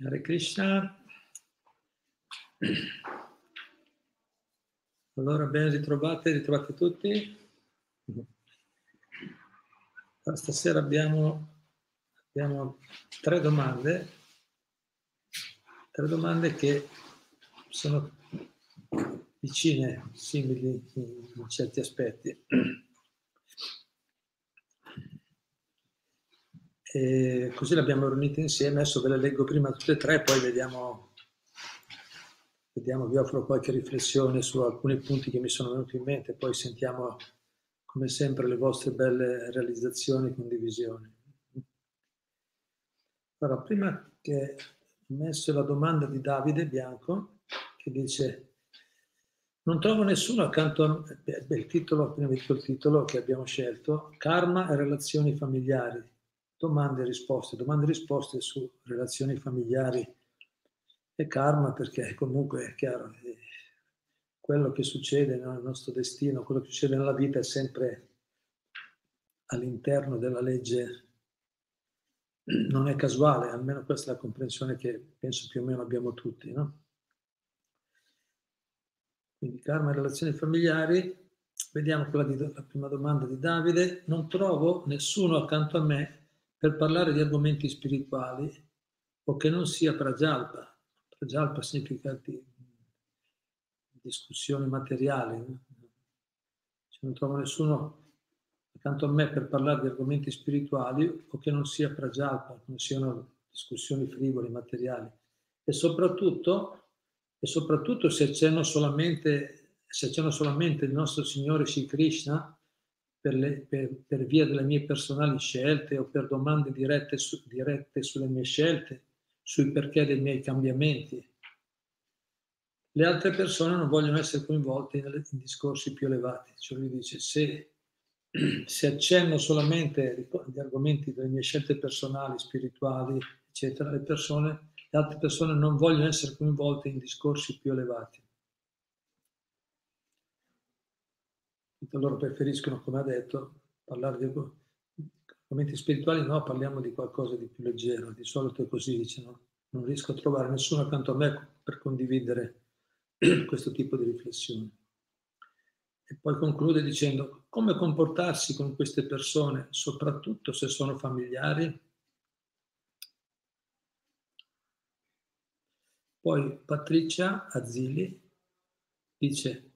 Hare Krishna. Allora, ben ritrovate, ritrovate tutti. Stasera abbiamo, abbiamo tre domande, tre domande che sono vicine, simili in certi aspetti. E così le abbiamo riunite insieme, adesso ve le leggo prima tutte e tre, poi vediamo, vediamo, vi offro qualche riflessione su alcuni punti che mi sono venuti in mente, poi sentiamo come sempre le vostre belle realizzazioni e condivisioni. Allora, prima che ho messo la domanda di Davide Bianco, che dice non trovo nessuno accanto a beh, il titolo, appena detto il titolo che abbiamo scelto, Karma e relazioni familiari domande e risposte, domande e risposte su relazioni familiari e karma, perché comunque è chiaro, eh, quello che succede nel nostro destino, quello che succede nella vita è sempre all'interno della legge, non è casuale, almeno questa è la comprensione che penso più o meno abbiamo tutti. No? Quindi karma e relazioni familiari, vediamo quella di, la prima domanda di Davide, non trovo nessuno accanto a me per parlare di argomenti spirituali o che non sia prajalpa. Prajalpa significa di discussioni materiali. Se non trovo nessuno accanto a me per parlare di argomenti spirituali o che non sia prajalpa, non siano discussioni frivole, materiali. E soprattutto, e soprattutto se accenno solamente, se accenno solamente il nostro Signore Sri Krishna, per, le, per, per, via delle mie personali scelte o per domande dirette, su, dirette sulle mie scelte, sui perché dei miei cambiamenti. Le altre persone non vogliono essere coinvolte in, in discorsi più elevati. Cioè lui dice, se, se accenno solamente agli argomenti delle mie scelte personali, spirituali, eccetera, le, persone, le altre persone non vogliono essere coinvolte in discorsi più elevati. Loro preferiscono, come ha detto, parlare di argomenti spirituali, no, parliamo di qualcosa di più leggero, di solito è così, dice, no? non riesco a trovare nessuno accanto a me per condividere questo tipo di riflessioni. E poi conclude dicendo come comportarsi con queste persone, soprattutto se sono familiari. Poi Patricia Azzili dice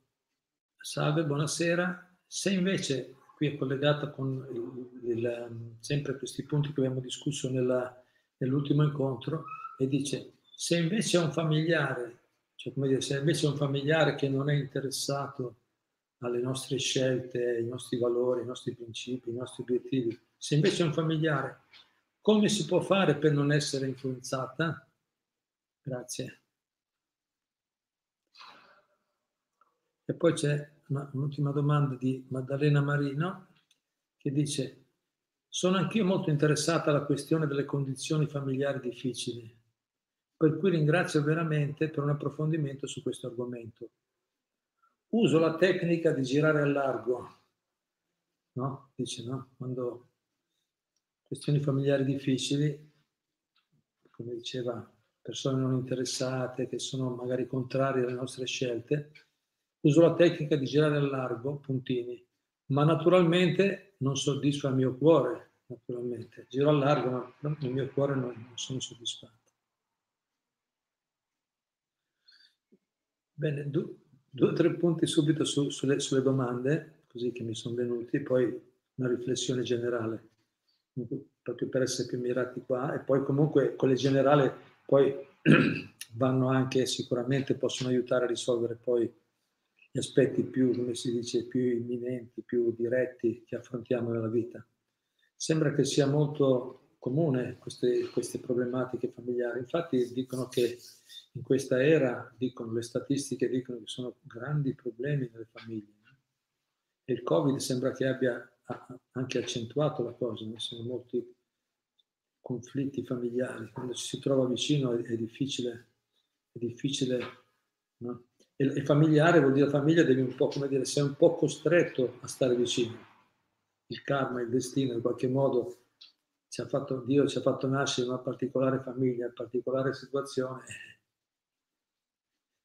Salve, buonasera. Se invece, qui è collegata con il, il, ehm, sempre questi punti che abbiamo discusso nella, nell'ultimo incontro, e dice, se invece è un familiare, cioè come dire, se invece è un familiare che non è interessato alle nostre scelte, ai nostri valori, ai nostri principi, ai nostri obiettivi, se invece è un familiare, come si può fare per non essere influenzata? Grazie. E poi c'è un'ultima domanda di Maddalena Marino che dice sono anch'io molto interessata alla questione delle condizioni familiari difficili, per cui ringrazio veramente per un approfondimento su questo argomento. Uso la tecnica di girare a largo, no? Dice, no? Quando questioni familiari difficili, come diceva, persone non interessate, che sono magari contrarie alle nostre scelte, Uso la tecnica di girare a largo, puntini, ma naturalmente non soddisfa il mio cuore, naturalmente. Giro a largo, ma il mio cuore non, non sono soddisfatto. Bene, due, o tre punti subito su, sulle, sulle, domande, così che mi sono venuti, poi una riflessione generale, proprio per essere più mirati qua, e poi comunque quelle generali poi vanno anche sicuramente, possono aiutare a risolvere poi gli aspetti più, come si dice, più imminenti, più diretti che affrontiamo nella vita. Sembra che sia molto comune queste, queste problematiche familiari. Infatti dicono che in questa era, dicono le statistiche, dicono che sono grandi problemi nelle famiglie. E il Covid sembra che abbia anche accentuato la cosa, ci sono molti conflitti familiari, quando ci si trova vicino è, difficile, è difficile no? E, familiare vuol dire famiglia devi un po' come dire, sei un po' costretto a stare vicino. Il karma, il destino in qualche modo ci ha fatto, Dio ci ha fatto nascere in una particolare famiglia, una particolare situazione.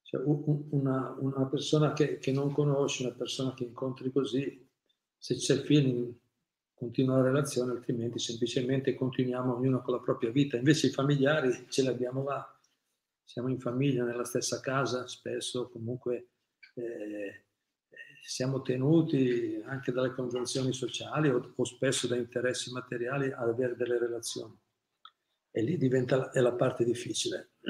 Cioè, una, una, persona che, che, non conosci, una persona che incontri così, se c'è feeling continua la relazione, altrimenti semplicemente continuiamo ognuno con la propria vita. Invece i familiari ce li abbiamo là, siamo in famiglia, nella stessa casa, spesso comunque eh, siamo tenuti anche dalle convenzioni sociali o, o, spesso da interessi materiali ad avere delle relazioni. E lì diventa è la parte difficile.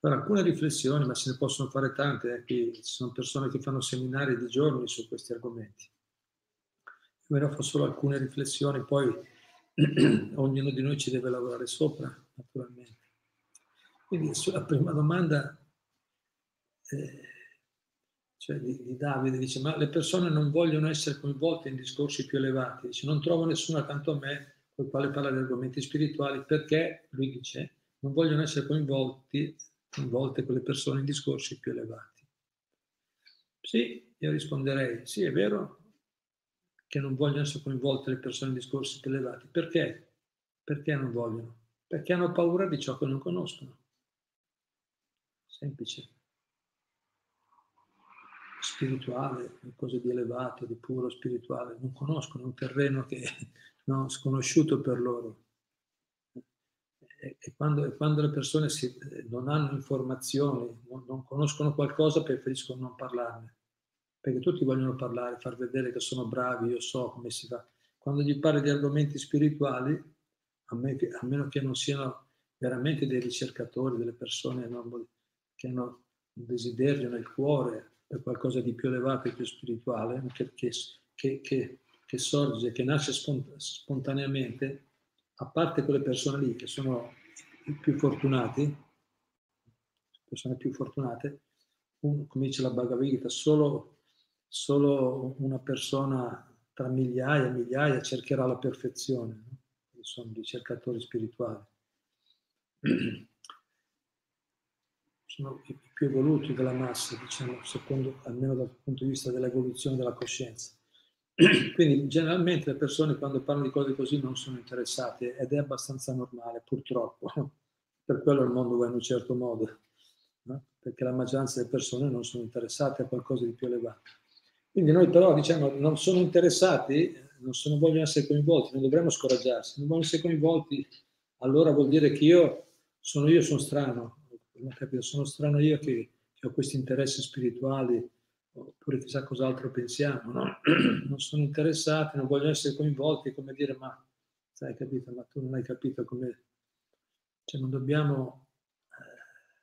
Per alcune riflessioni, ma se ne possono fare tante, eh, qui ci sono persone che fanno seminari di giorni su questi argomenti. Io ne ho solo alcune riflessioni, poi ognuno di noi ci deve lavorare sopra, naturalmente. Quindi sulla prima domanda, eh, cioè di, di, Davide, dice, ma le persone non vogliono essere coinvolte in discorsi più elevati, dice, non trovo nessuno accanto a me con il quale parla di argomenti spirituali perché, lui dice, non vogliono essere coinvolti, coinvolte quelle persone in discorsi più elevati. Sì, io risponderei, sì, è vero che non vogliono essere coinvolte le persone in discorsi più elevati. Perché? Perché non vogliono? Perché hanno paura di ciò che non conoscono. Semplice spirituale, qualcosa di elevato, di puro spirituale, non conoscono un terreno che no, sconosciuto per loro. E, quando, e quando, le persone si, non hanno informazioni, non, non, conoscono qualcosa, preferiscono non parlarne. Perché tutti vogliono parlare, far vedere che sono bravi, io so come si fa. Quando gli parli di argomenti spirituali, a, me, a meno che non siano veramente dei ricercatori, delle persone no, che hanno un desiderio nel cuore per qualcosa di più elevato e più spirituale, che, che, che, che sorge, che nasce spontaneamente, a parte quelle persone lì che sono i più fortunati, persone più fortunate, un, come dice la Bhagavad Gita, solo, solo una persona tra migliaia e migliaia cercherà la perfezione, no? sono ricercatori spirituali. sono i più evoluti della massa, diciamo, secondo, almeno dal punto di vista dell'evoluzione della coscienza. Quindi generalmente le persone quando parlano di cose così non sono interessate ed è abbastanza normale, purtroppo. Per quello il mondo va in un certo modo, no? perché la maggioranza delle persone non sono interessate a qualcosa di più elevato. Quindi noi però diciamo non sono interessati, non sono, vogliono essere coinvolti, non dovremmo scoraggiarsi, non vogliono essere coinvolti, allora vuol dire che io sono io, sono strano, non capito, sono strano io che, che, ho questi interessi spirituali oppure chissà cos'altro pensiamo, no? non sono interessati, non voglio essere coinvolti, come dire, ma sai capito, ma tu non hai capito come, cioè non dobbiamo eh,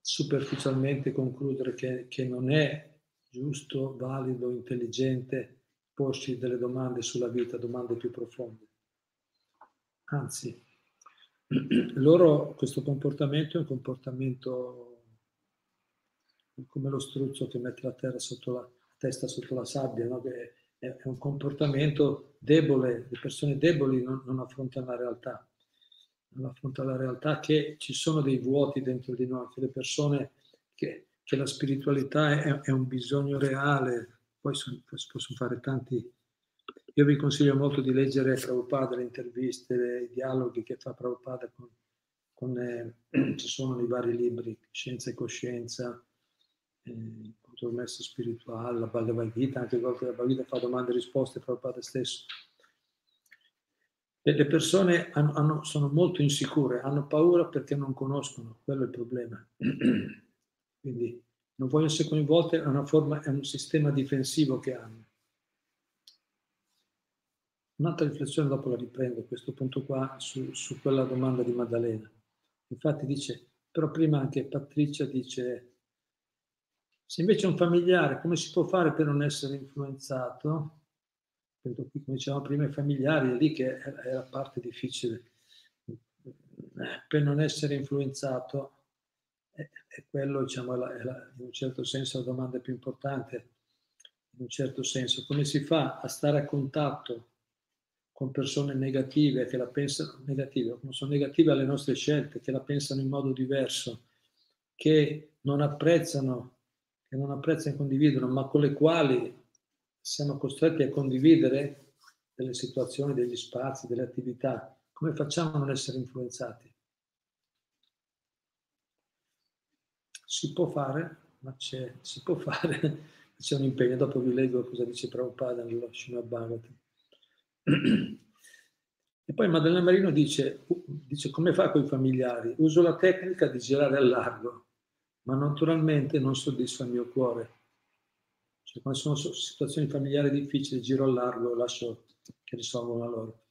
superficialmente concludere che, che non è giusto, valido, intelligente porsi delle domande sulla vita, domande più profonde. Anzi, loro questo comportamento è un comportamento come lo struzzo che mette la, terra sotto la, testa sotto la sabbia, no? è, è, un comportamento debole, le persone deboli non, non, affrontano la realtà, non affrontano la realtà che ci sono dei vuoti dentro di noi, che le persone, che, che la spiritualità è, è, un bisogno reale, poi si possono fare tanti io vi consiglio molto di leggere Prabhupada, le interviste, i dialoghi che fa Prabhupada con, con eh, ci sono nei vari libri, Scienza e Coscienza, eh, Contromesso Spirituale, la Bhagavad Gita, anche a volte la Bhagavad Gita fa domande e risposte Prabhupada stesso. E le persone hanno, hanno, sono molto insicure, hanno paura perché non conoscono, quello è il problema. Quindi non vogliono essere coinvolte, è forma, è un sistema difensivo che hanno. Un'altra riflessione dopo la riprendo, questo punto qua, su, su quella domanda di Maddalena. Infatti dice, però prima anche Patrizia dice, se invece è un familiare, come si può fare per non essere influenzato? come dicevamo prima, i familiari, è lì che è la parte difficile. Per non essere influenzato, è, è quello, diciamo, è la, è la, in un certo senso la domanda più importante, in un certo senso. Come si fa a stare a contatto con persone negative che la pensano negative, sono negative alle nostre scelte, che la pensano in modo diverso, che non apprezzano, che non apprezzano e condividono, ma con le quali siamo costretti a condividere delle situazioni, degli spazi, delle attività, come facciamo a non essere influenzati? Si può fare, ma c'è, si può fare, c'è un impegno. Dopo vi leggo cosa dice Prabhupada nello Srimad. E poi Maddalena Marino dice, dice come fa con i familiari? Uso la tecnica di girare al largo, ma naturalmente non soddisfa il mio cuore. Cioè, quando sono situazioni familiari difficili, giro al largo lascio che risolvono loro.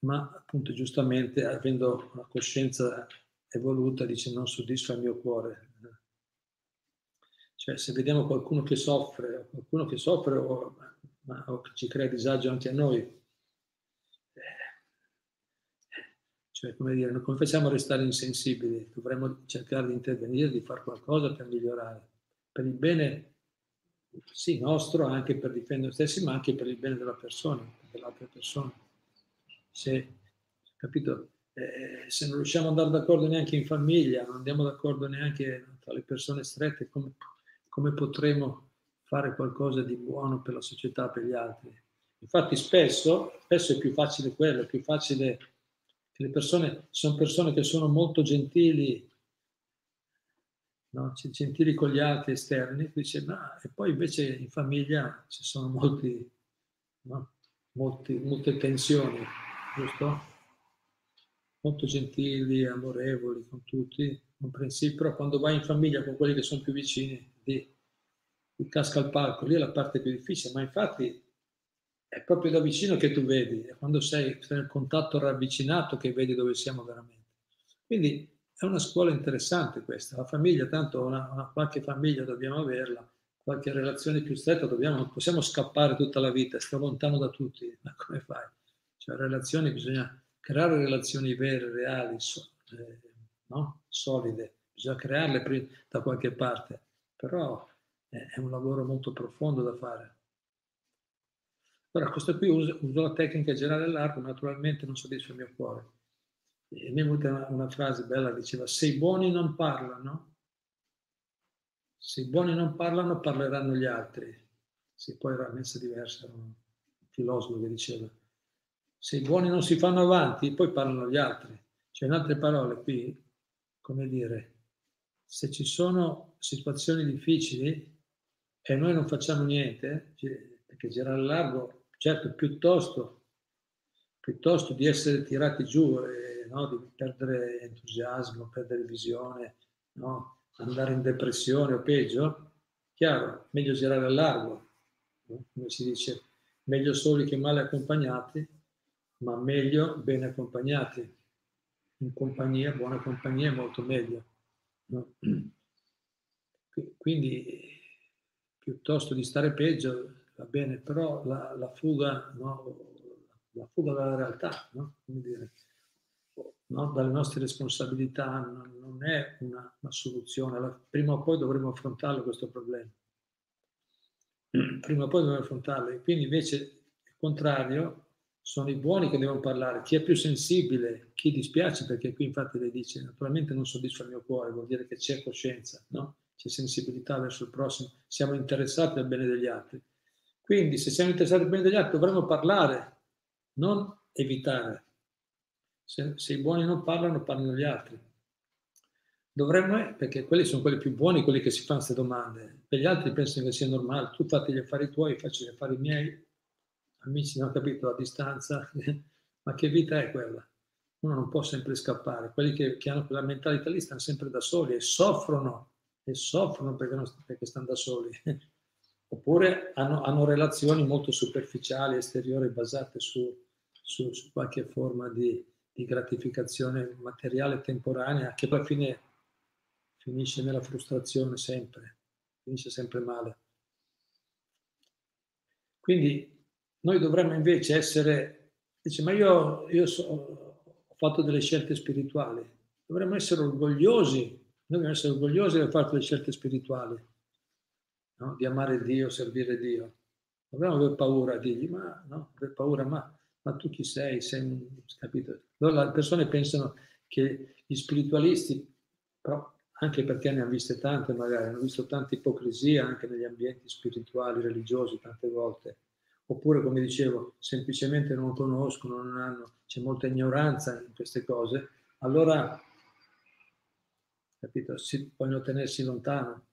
Ma appunto, giustamente, avendo una coscienza evoluta, dice non soddisfa il mio cuore. Cioè, se vediamo qualcuno che soffre, qualcuno che soffre o, ma, ci crea disagio anche a noi, eh, cioè, come dire, come facciamo a restare insensibili? Dovremmo cercare di intervenire, di fare qualcosa per migliorare, per il bene sì, nostro anche per difendere noi stessi, ma anche per il bene della persona, dell'altra persona. Se, capito, eh, se non riusciamo ad andare d'accordo neanche in famiglia, non andiamo d'accordo neanche tra le persone strette, come, come potremo fare qualcosa di buono per la società, per gli altri? Infatti spesso, spesso è più facile quello, è più facile che le persone, sono persone che sono molto gentili, no? gentili con gli altri esterni, dice, no, e poi invece in famiglia ci sono molti, no? molti, molte tensioni, giusto? Molto gentili, amorevoli con tutti, comprensibili, però quando vai in famiglia con quelli che sono più vicini, lì, ti casca il palco, lì è la parte più difficile, ma infatti è proprio da vicino che tu vedi, è quando sei nel contatto ravvicinato che vedi dove siamo veramente. Quindi è una scuola interessante questa. La famiglia, tanto una, una, qualche famiglia dobbiamo averla, qualche relazione più stretta dobbiamo, non possiamo scappare tutta la vita, sto lontano da tutti, ma come fai? Cioè, relazioni, bisogna creare relazioni vere, reali, so, eh, no? solide, bisogna crearle da qualche parte, però è un lavoro molto profondo da fare. Allora, questo qui uso, uso la tecnica generale all'arco, naturalmente non soddisfa il mio cuore e mi è venuta una, una frase bella, diceva, se i buoni non parlano, se i buoni non parlano, parleranno gli altri. Se poi era messa diversa, era un filosofo che diceva, se i buoni non si fanno avanti, poi parlano gli altri. Cioè, in altre parole, qui, come dire, se ci sono situazioni difficili e noi non facciamo niente, perché girare al largo, certo, piuttosto, piuttosto di essere tirati giù e no? di perdere entusiasmo, perdere visione, no? andare in depressione o peggio, chiaro, meglio girare al largo, no? come si dice, meglio soli che male accompagnati, ma meglio bene accompagnati. In compagnia, buona compagnia è molto meglio. Quindi, piuttosto di stare peggio, va bene, però la, la fuga, no? la fuga dalla realtà, no? dire, no? dalle nostre responsabilità non, è una, una, soluzione. Prima o poi dovremo affrontarlo questo problema. Prima o poi dovremo affrontarlo. Quindi invece il contrario sono i buoni che devono parlare. Chi è più sensibile, chi dispiace, perché qui infatti lei dice naturalmente non soddisfa il mio cuore, vuol dire che c'è coscienza, no? C'è sensibilità verso il prossimo, siamo interessati al bene degli altri. Quindi se siamo interessati al bene degli altri dovremmo parlare, non evitare. Se, se, i buoni non parlano, parlano gli altri. Dovremmo, eh, perché quelli sono quelli più buoni, quelli che si fanno queste domande. Per gli altri pensano che sia normale, tu fatti gli affari tuoi, faccio gli affari miei, amici non ho capito a distanza, ma che vita è quella? Uno non può sempre scappare. Quelli che, che hanno quella mentalità lì stanno sempre da soli e soffrono, e soffrono perché, non, perché stanno da soli. Oppure hanno, hanno, relazioni molto superficiali, esteriori, basate su, su, su qualche forma di, di gratificazione materiale temporanea che alla fine finisce nella frustrazione sempre, finisce sempre male. Quindi noi dovremmo invece essere, dice, ma io, io so, ho fatto delle scelte spirituali, dovremmo essere orgogliosi, noi dobbiamo essere orgogliosi di aver fatto le scelte spirituali, no? di amare Dio, servire Dio. Dobbiamo avere paura, dirgli, ma no, aver paura, ma, ma tu chi sei? sei capito? Allora le persone pensano che gli spiritualisti, però anche perché ne hanno viste tante magari, hanno visto tanta ipocrisia anche negli ambienti spirituali, religiosi tante volte, oppure come dicevo, semplicemente non conoscono, non hanno, c'è molta ignoranza in queste cose, allora capito, si vogliono tenersi lontano.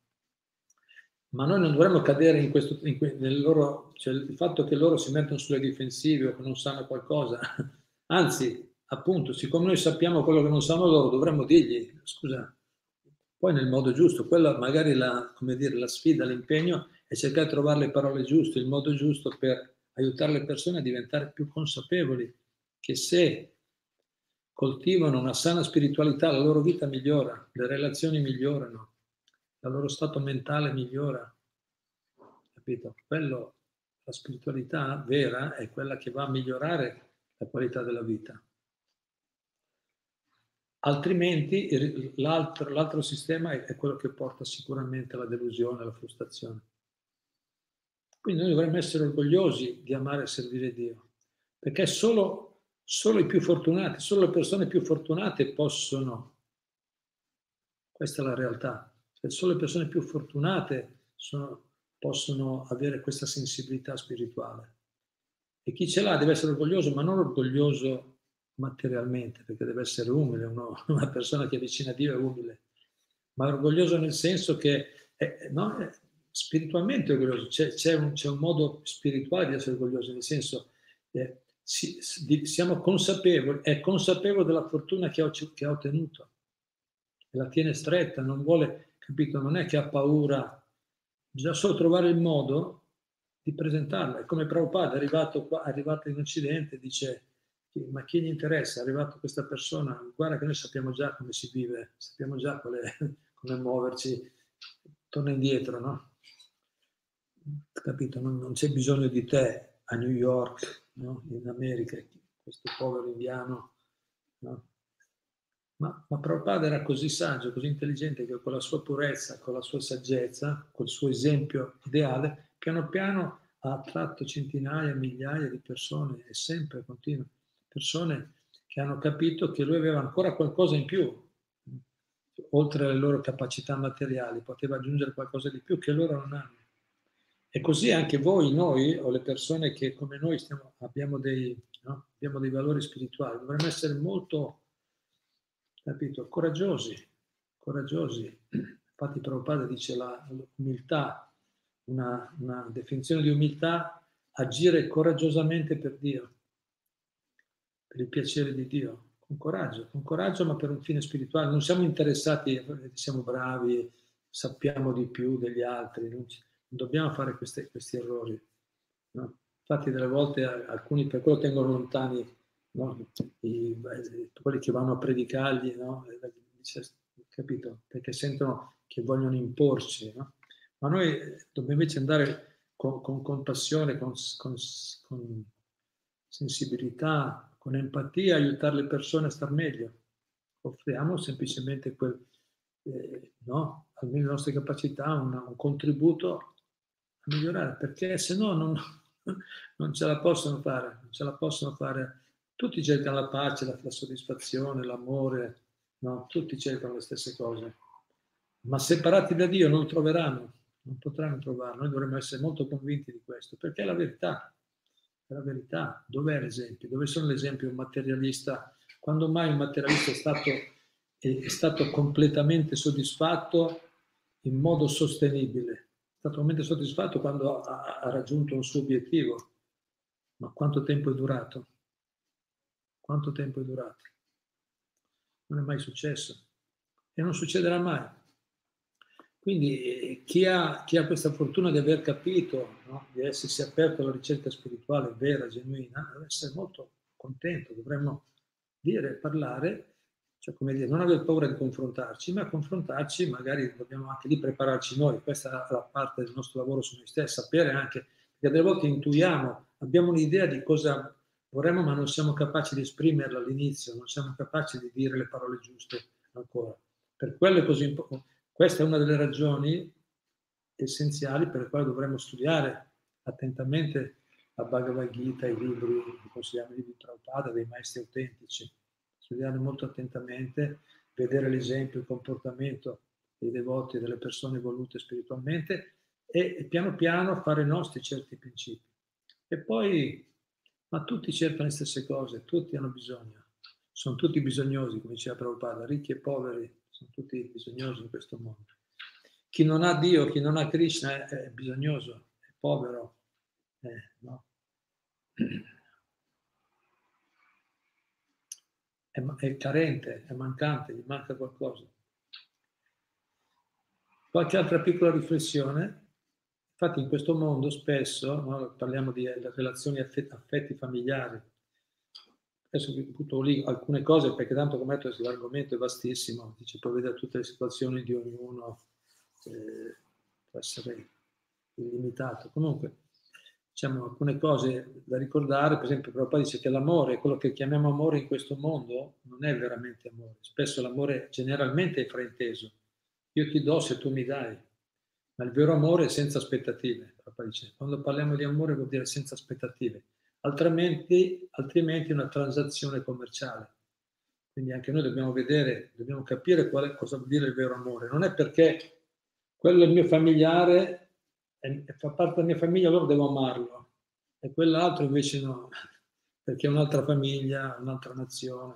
Ma noi non dovremmo cadere in questo, in nel loro, cioè il fatto che loro si mettono sulle difensive o che non sanno qualcosa, anzi, appunto, siccome noi sappiamo quello che non sanno loro, dovremmo dirgli, scusa, poi nel modo giusto, quella magari la, dire, la sfida, l'impegno è cercare di trovare le parole giuste, il modo giusto per aiutare le persone a diventare più consapevoli che se coltivano una sana spiritualità la loro vita migliora, le relazioni migliorano, il loro stato mentale migliora. Capito? Quello, la spiritualità vera è quella che va a migliorare la qualità della vita. Altrimenti l'altro, l'altro sistema è, quello che porta sicuramente alla delusione, alla frustrazione. Quindi noi dovremmo essere orgogliosi di amare e servire Dio, perché solo, solo i più fortunati, solo le persone più fortunate possono, questa è la realtà, cioè solo le persone più fortunate sono, possono avere questa sensibilità spirituale. E chi ce l'ha deve essere orgoglioso, ma non orgoglioso materialmente, perché deve essere umile, uno, una persona che è vicina a Dio è umile, ma orgoglioso nel senso che è, no, è spiritualmente orgoglioso, c'è, c'è, un, c'è, un, modo spirituale di essere orgoglioso, nel senso eh, si, si, siamo consapevoli, è consapevole della fortuna che, ho, che ha ottenuto, la tiene stretta, non vuole, capito, non è che ha paura, bisogna solo trovare il modo di presentarla. È come Prabhupada è arrivato, qua, è arrivato in Occidente, dice ma chi gli interessa? È arrivato questa persona, guarda che noi sappiamo già come si vive, sappiamo già quale, come muoverci, torna indietro, no? Capito? Non, non, c'è bisogno di te a New York, no? in America, questo povero indiano, no? Ma, ma Prabhupada era così saggio, così intelligente che con la sua purezza, con la sua saggezza, col suo esempio ideale, piano piano ha attratto centinaia, migliaia di persone e sempre continua persone che hanno capito che lui aveva ancora qualcosa in più, oltre alle loro capacità materiali, poteva aggiungere qualcosa di più che loro non hanno. E così anche voi, noi, o le persone che come noi stiamo, abbiamo, dei, no? abbiamo dei valori spirituali, dovremmo essere molto, capito, coraggiosi, coraggiosi. Infatti Prabhupada dice la, l'umiltà, una, una definizione di umiltà, agire coraggiosamente per Dio per il piacere di Dio, con coraggio, con coraggio ma per un fine spirituale. Non siamo interessati, siamo bravi, sappiamo di più degli altri, non, ci, dobbiamo fare queste, questi errori. No? Infatti delle volte alcuni per quello tengono lontani no? I, quelli che vanno a predicargli, no? capito? Perché sentono che vogliono imporsi. No? Ma noi dobbiamo invece andare con, con compassione, con, con, con sensibilità, con empatia aiutare le persone a star meglio. Offriamo semplicemente quel, eh, no, almeno le nostre capacità, una, un contributo migliorare, perché se no non, non, ce la possono fare, non ce la possono fare. Tutti cercano la pace, la, la soddisfazione, l'amore, no? tutti cercano le stesse cose, ma separati da Dio non troveranno, non potranno trovarlo. Noi dovremmo essere molto convinti di questo, perché è la verità è la verità. Dov'è l'esempio? Dove sono l'esempio un materialista? Quando mai un materialista è stato, è stato completamente soddisfatto in modo sostenibile? Stato soddisfatto quando ha, ha raggiunto un suo obiettivo. Ma quanto tempo è durato? Quanto tempo è durato? Non è mai successo e non succederà mai. Quindi eh, chi ha, chi ha, questa fortuna di aver capito, no? di essersi aperto alla ricerca spirituale vera, genuina, deve essere molto contento, dovremmo dire, parlare, cioè come dire, non aver paura di confrontarci, ma confrontarci magari dobbiamo anche lì prepararci noi, questa è la parte del nostro lavoro su noi stessi, sapere anche, perché delle volte intuiamo, abbiamo un'idea di cosa vorremmo, ma non siamo capaci di esprimerla all'inizio, non siamo capaci di dire le parole giuste ancora. Per quello è così importante. Questa è una delle ragioni essenziali per le quali dovremmo studiare attentamente la Bhagavad Gita, i libri, consigliamo i libri di Prabhupada, dei maestri autentici, studiare molto attentamente, vedere l'esempio, il comportamento dei devoti delle persone evolute spiritualmente e piano piano fare nostri certi principi. E poi, ma tutti cercano le stesse cose, tutti hanno bisogno, sono tutti bisognosi, come diceva Prabhupada, ricchi e poveri, sono tutti bisognosi in questo mondo. Chi non ha Dio, chi non ha Krishna è bisognoso, è povero, eh, no? è, è carente, è mancante, gli manca qualcosa. Qualche altra piccola riflessione. Infatti in questo mondo spesso no, parliamo di relazioni affetti, affetti familiari. Adesso vi butto lì alcune cose perché tanto come detto l'argomento è vastissimo, ci può vedere tutte le situazioni di ognuno, eh, può essere illimitato. Comunque, diciamo, alcune cose da ricordare, per esempio Prabhupada dice che l'amore, quello che chiamiamo amore in questo mondo, non è veramente amore. Spesso l'amore generalmente è frainteso. Io ti do se tu mi dai, ma il vero amore è senza aspettative. Prabhupada dice, quando parliamo di amore vuol dire senza aspettative, altrimenti, altrimenti è una transazione commerciale. Quindi anche noi dobbiamo vedere, dobbiamo capire qual è, cosa vuol dire il vero amore. Non è perché quello è il mio familiare e, fa parte della mia famiglia, allora devo amarlo. E quell'altro invece no, perché è un'altra famiglia, un'altra nazione,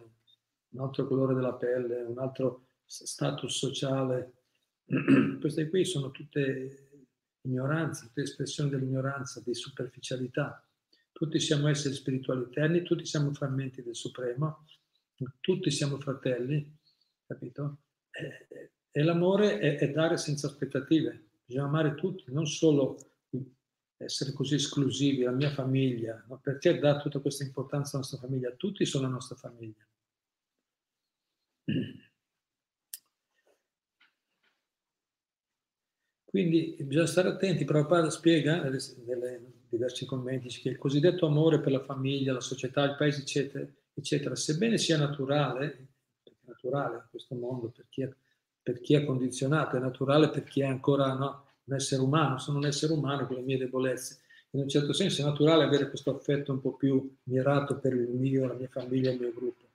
un altro colore della pelle, un altro status sociale. Queste qui sono tutte ignoranze, tutte espressioni dell'ignoranza, di superficialità. Tutti siamo esseri spirituali eterni, tutti siamo frammenti del Supremo, tutti siamo fratelli, capito? E, e l'amore è, è dare senza aspettative bisogna amare tutti, non solo essere così esclusivi, la mia famiglia, ma perché dà tutta questa importanza alla nostra famiglia? Tutti sono la nostra famiglia. Quindi bisogna stare attenti, Prabhupada spiega nei diversi commenti che il cosiddetto amore per la famiglia, la società, il paese, eccetera, eccetera, sebbene sia naturale, perché è naturale in questo mondo per chi è per chi è condizionato, è naturale per chi è ancora no, un essere umano, sono un essere umano con le mie debolezze. In un certo senso è naturale avere questo affetto un po' più mirato per il mio, la mia famiglia, il mio gruppo.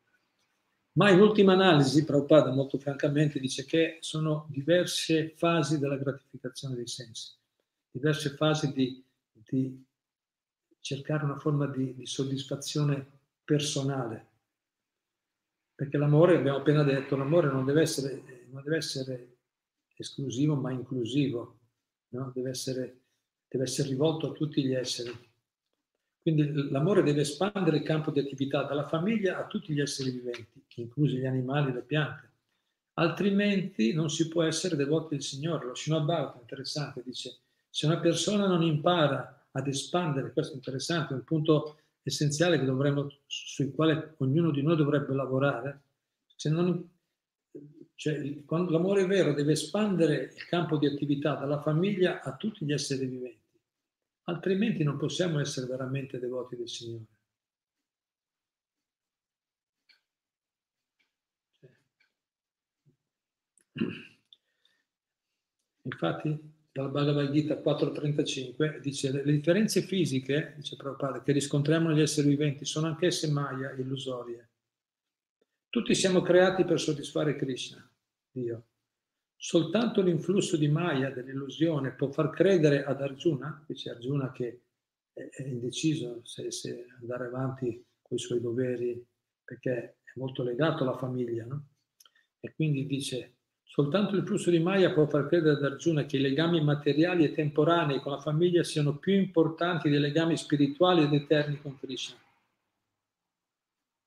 Ma in ultima analisi, Prabhupada molto francamente dice che sono diverse fasi della gratificazione dei sensi, diverse fasi di, di cercare una forma di, di soddisfazione personale. Perché l'amore, abbiamo appena detto, l'amore non deve essere non deve essere esclusivo ma inclusivo, no? deve, essere, deve essere rivolto a tutti gli esseri. Quindi l'amore deve espandere il campo di attività dalla famiglia a tutti gli esseri viventi, inclusi gli animali e le piante. Altrimenti non si può essere devoti del Signore. Lo Shinobhata, interessante, dice, se una persona non impara ad espandere, questo è interessante, è un punto essenziale dovremmo, sul quale ognuno di noi dovrebbe lavorare, se non cioè, l'amore vero deve espandere il campo di attività dalla famiglia a tutti gli esseri viventi, altrimenti non possiamo essere veramente devoti del Signore. Infatti, dalla Bhagavad Gita 4.35 dice le differenze fisiche, dice Prabhupada, che riscontriamo negli esseri viventi sono anch'esse maya, illusorie. Tutti siamo creati per soddisfare Krishna. Dio. Soltanto l'influsso di Maya, dell'illusione, può far credere ad Arjuna, dice Arjuna che è indeciso se, se andare avanti con i suoi doveri, perché è molto legato alla famiglia, no? E quindi dice, soltanto il flusso di Maya può far credere ad Arjuna che i legami materiali e temporanei con la famiglia siano più importanti dei legami spirituali ed eterni con Krishna.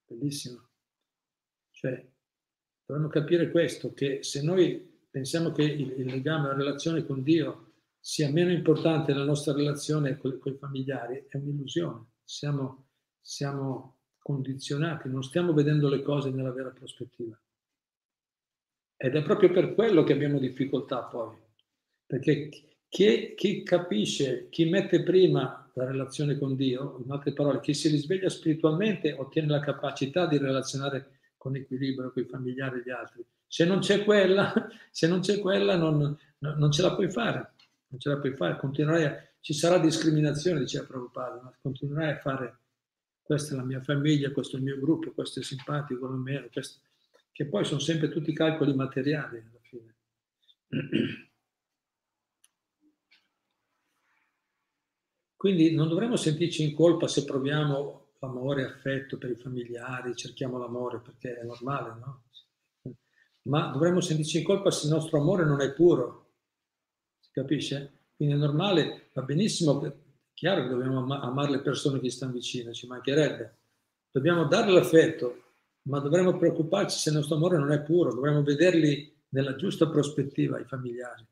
Bellissimo. Cioè, Dovremmo capire questo, che se noi pensiamo che il, il legame, la relazione con Dio sia meno importante della nostra relazione con, i familiari, è un'illusione. Siamo, siamo condizionati, non stiamo vedendo le cose nella vera prospettiva. Ed è proprio per quello che abbiamo difficoltà poi, perché che chi capisce, chi mette prima la relazione con Dio, in altre parole, chi si risveglia spiritualmente ottiene la capacità di relazionare con equilibrio con i familiari e gli altri. Se non c'è quella, se non c'è quella non, non ce la puoi fare, non ce la puoi fare, continuerai a, ci sarà discriminazione, diceva Prabhupada, ma continuerai a fare questa è la mia famiglia, questo è il mio gruppo, questo è simpatico, non meno, questo, che poi sono sempre tutti calcoli materiali alla fine. Quindi non dovremmo sentirci in colpa se proviamo amore e affetto per i familiari, cerchiamo l'amore perché è normale, no? Ma dovremmo sentirci in colpa se il nostro amore non è puro, si capisce? Quindi è normale, va benissimo, è chiaro che dobbiamo am- amare le persone che stanno vicino, ci mancherebbe. Dobbiamo dare l'affetto, ma dovremmo preoccuparci se il nostro amore non è puro, dovremmo vederli nella giusta prospettiva, i familiari.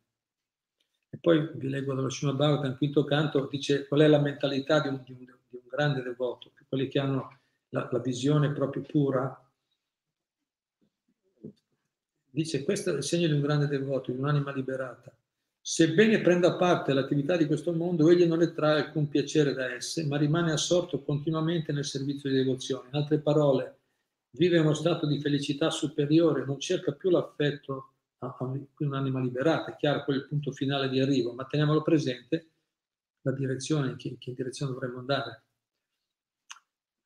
E poi vi leggo dallo Srimad Bhagavatam, quinto canto, dice qual è la mentalità di un, di un, di un grande devoto, quelli che hanno la, la visione proprio pura. Dice questo è il segno di un grande devoto, di un'anima liberata. Sebbene prenda parte all'attività di questo mondo, egli non ne trae alcun piacere da esse, ma rimane assorto continuamente nel servizio di devozione. In altre parole, vive uno stato di felicità superiore, non cerca più l'affetto a un'anima liberata. È chiaro, il punto finale di arrivo, ma teniamolo presente la direzione, in che, che direzione dovremmo andare.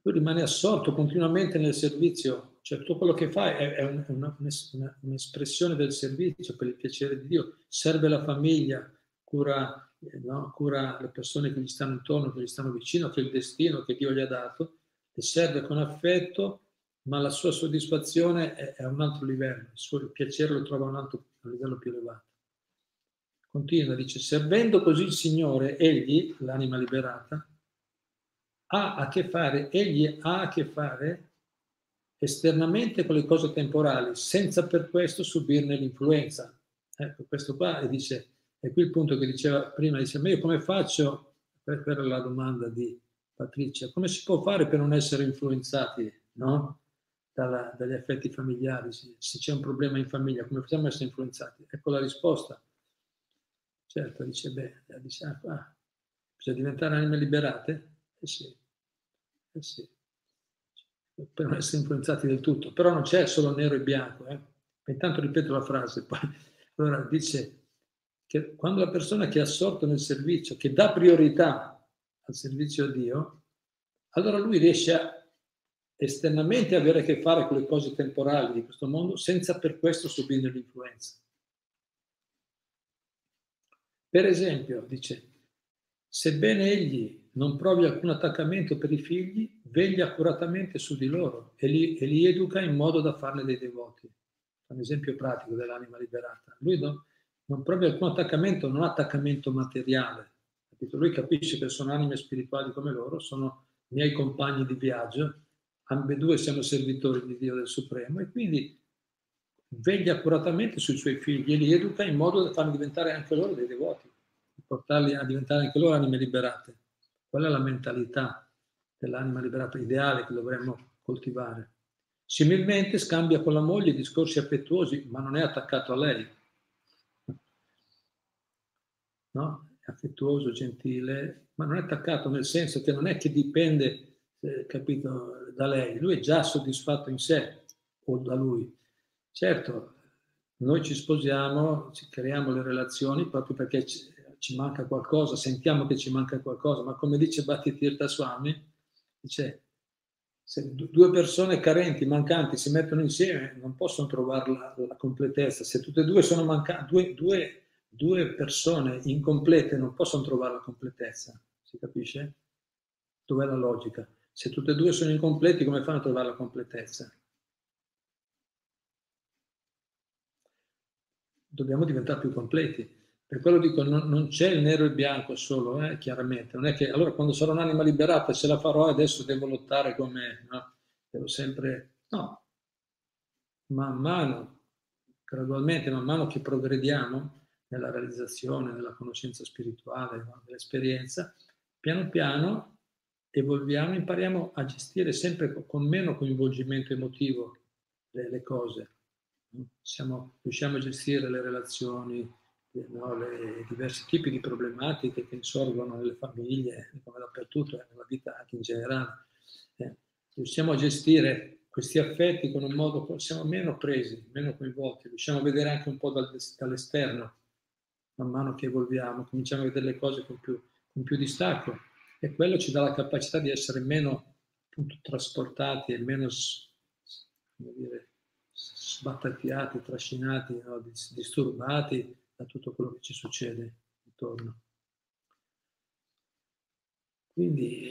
Lui rimane assorto continuamente nel servizio cioè tutto quello che fai è, è una, una, una, un'espressione del servizio per il piacere di Dio, serve la famiglia, cura, eh, no? cura le persone che gli stanno intorno, che gli stanno vicino, che il destino che Dio gli ha dato, le serve con affetto, ma la sua soddisfazione è, è a un altro livello, il suo piacere lo trova a un altro a un livello più elevato. Continua, dice, servendo così il Signore, egli, l'anima liberata, ha a che fare, egli ha a che fare esternamente con le cose temporali, senza per questo subirne l'influenza. Ecco, questo qua e dice, è qui il punto che diceva prima, dice, ma io come faccio, per, per la domanda di Patrizia, come si può fare per non essere influenzati no? Dalla, dagli affetti familiari? Se c'è un problema in famiglia, come facciamo a essere influenzati? Ecco la risposta. Certo, dice, beh, dice, ah, ah, bisogna diventare anime liberate? Eh sì, eh sì per non essere influenzati del tutto, però non c'è solo nero e bianco. Eh? Intanto ripeto la frase, poi allora dice che quando la persona che è assorta nel servizio, che dà priorità al servizio a Dio, allora lui riesce a esternamente avere a che fare con le cose temporali di questo mondo senza per questo subire l'influenza. Per esempio, dice, sebbene egli non provi alcun attaccamento per i figli, veglia accuratamente su di loro e li, e li educa in modo da farne dei devoti. Un esempio pratico dell'anima liberata. Lui non, non provi alcun attaccamento, non attaccamento materiale. Capito? Lui capisce che sono anime spirituali come loro, sono miei compagni di viaggio, ambedue siamo servitori di Dio del Supremo e quindi veglia accuratamente sui suoi figli e li educa in modo da farli diventare anche loro dei devoti, portarli a diventare anche loro anime liberate. Qual è la mentalità dell'anima liberata ideale che dovremmo coltivare? Similmente scambia con la moglie discorsi affettuosi, ma non è attaccato a lei. No? È affettuoso, gentile, ma non è attaccato nel senso che non è che dipende, eh, capito, da lei. Lui è già soddisfatto in sé o da lui. Certo, noi ci sposiamo, ci creiamo le relazioni proprio perché ci manca qualcosa, sentiamo che ci manca qualcosa, ma come dice Bhatti Tirtha Swami, dice, se due persone carenti, mancanti, si mettono insieme, non possono trovare la, la completezza. Se tutte e due sono mancanti, due, due, due persone incomplete non possono trovare la completezza. Si capisce? Dov'è la logica? Se tutte e due sono incompleti, come fanno a trovare la completezza? Dobbiamo diventare più completi. Per quello dico, non, non c'è il nero e il bianco solo, eh, chiaramente. Non è che allora quando sarò un'anima liberata ce la farò adesso devo lottare con me, no? Devo sempre... No. Man mano, gradualmente, man mano che progrediamo nella realizzazione, nella conoscenza spirituale, nell'esperienza, piano piano evolviamo, impariamo a gestire sempre con meno coinvolgimento emotivo le, le cose. Siamo, riusciamo a gestire le relazioni, no, le diversi tipi di problematiche che insorgono nelle famiglie, come dappertutto, e nella vita anche in generale. Eh, riusciamo a gestire questi affetti con un modo, siamo meno presi, meno coinvolti, riusciamo a vedere anche un po' dal, dall'esterno, man mano che evolviamo, cominciamo a vedere le cose con più, con più distacco e quello ci dà la capacità di essere meno appunto, trasportati e meno dire, sbatacchiati, trascinati, no? disturbati da tutto quello che ci succede intorno. Quindi,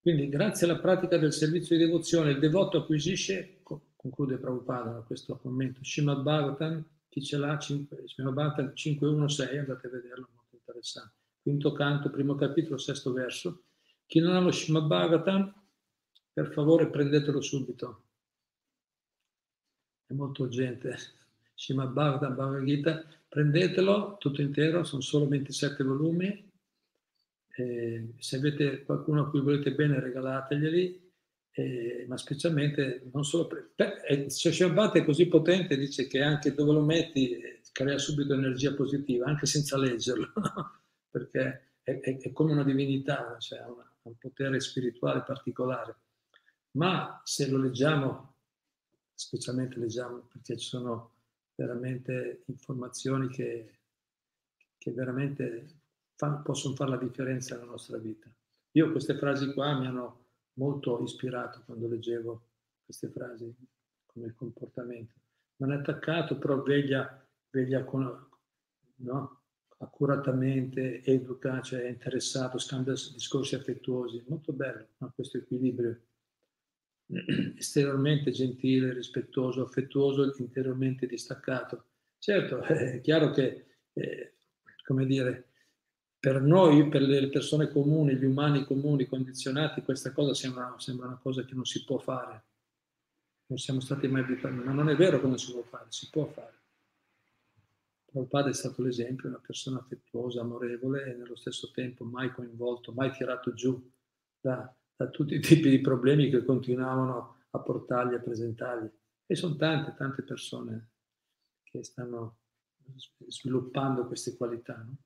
quindi grazie alla pratica del servizio di devozione il devoto acquisisce, conclude Prabhupada da questo commento, Shimad Bhagavatam, chi ce l'ha, Shimad Bhagavatam 516, andate a vederlo, molto interessante. Quinto canto, primo capitolo, sesto verso. Chi non ha lo Shimad Bhagavatam, per favore prendetelo subito. È molto urgente. Srimad Bhagavatam Bhagavad Gita, prendetelo tutto intero, sono solo 27 volumi. Eh, se avete qualcuno a cui volete bene, regalateglieli, eh, ma specialmente non solo per, per eh, Srimad è così potente, dice che anche dove lo metti eh, crea subito energia positiva, anche senza leggerlo, perché è, è, è, come una divinità, cioè ha un potere spirituale particolare. Ma se lo leggiamo, specialmente leggiamo perché ci sono veramente informazioni che, che veramente fanno, possono fare la differenza nella nostra vita. Io queste frasi qua mi hanno molto ispirato quando leggevo queste frasi come comportamento. Non è attaccato, però veglia, veglia con, no? accuratamente, educa, cioè è interessato, scambia discorsi affettuosi. Molto bello no? questo equilibrio esteriormente gentile, rispettoso, affettuoso, interiormente distaccato. Certo, è chiaro che, eh, come dire, per noi, per le persone comuni, gli umani comuni, condizionati, questa cosa sembra, sembra una cosa che non si può fare. Non siamo stati mai abituati, ma non è vero non si può fare, si può fare. padre è stato l'esempio, una persona affettuosa, amorevole e nello stesso tempo mai coinvolto, mai tirato giù da, da tutti i tipi di problemi che continuavano a portargli, a presentargli. E sono tante, tante persone che stanno sviluppando queste qualità, no?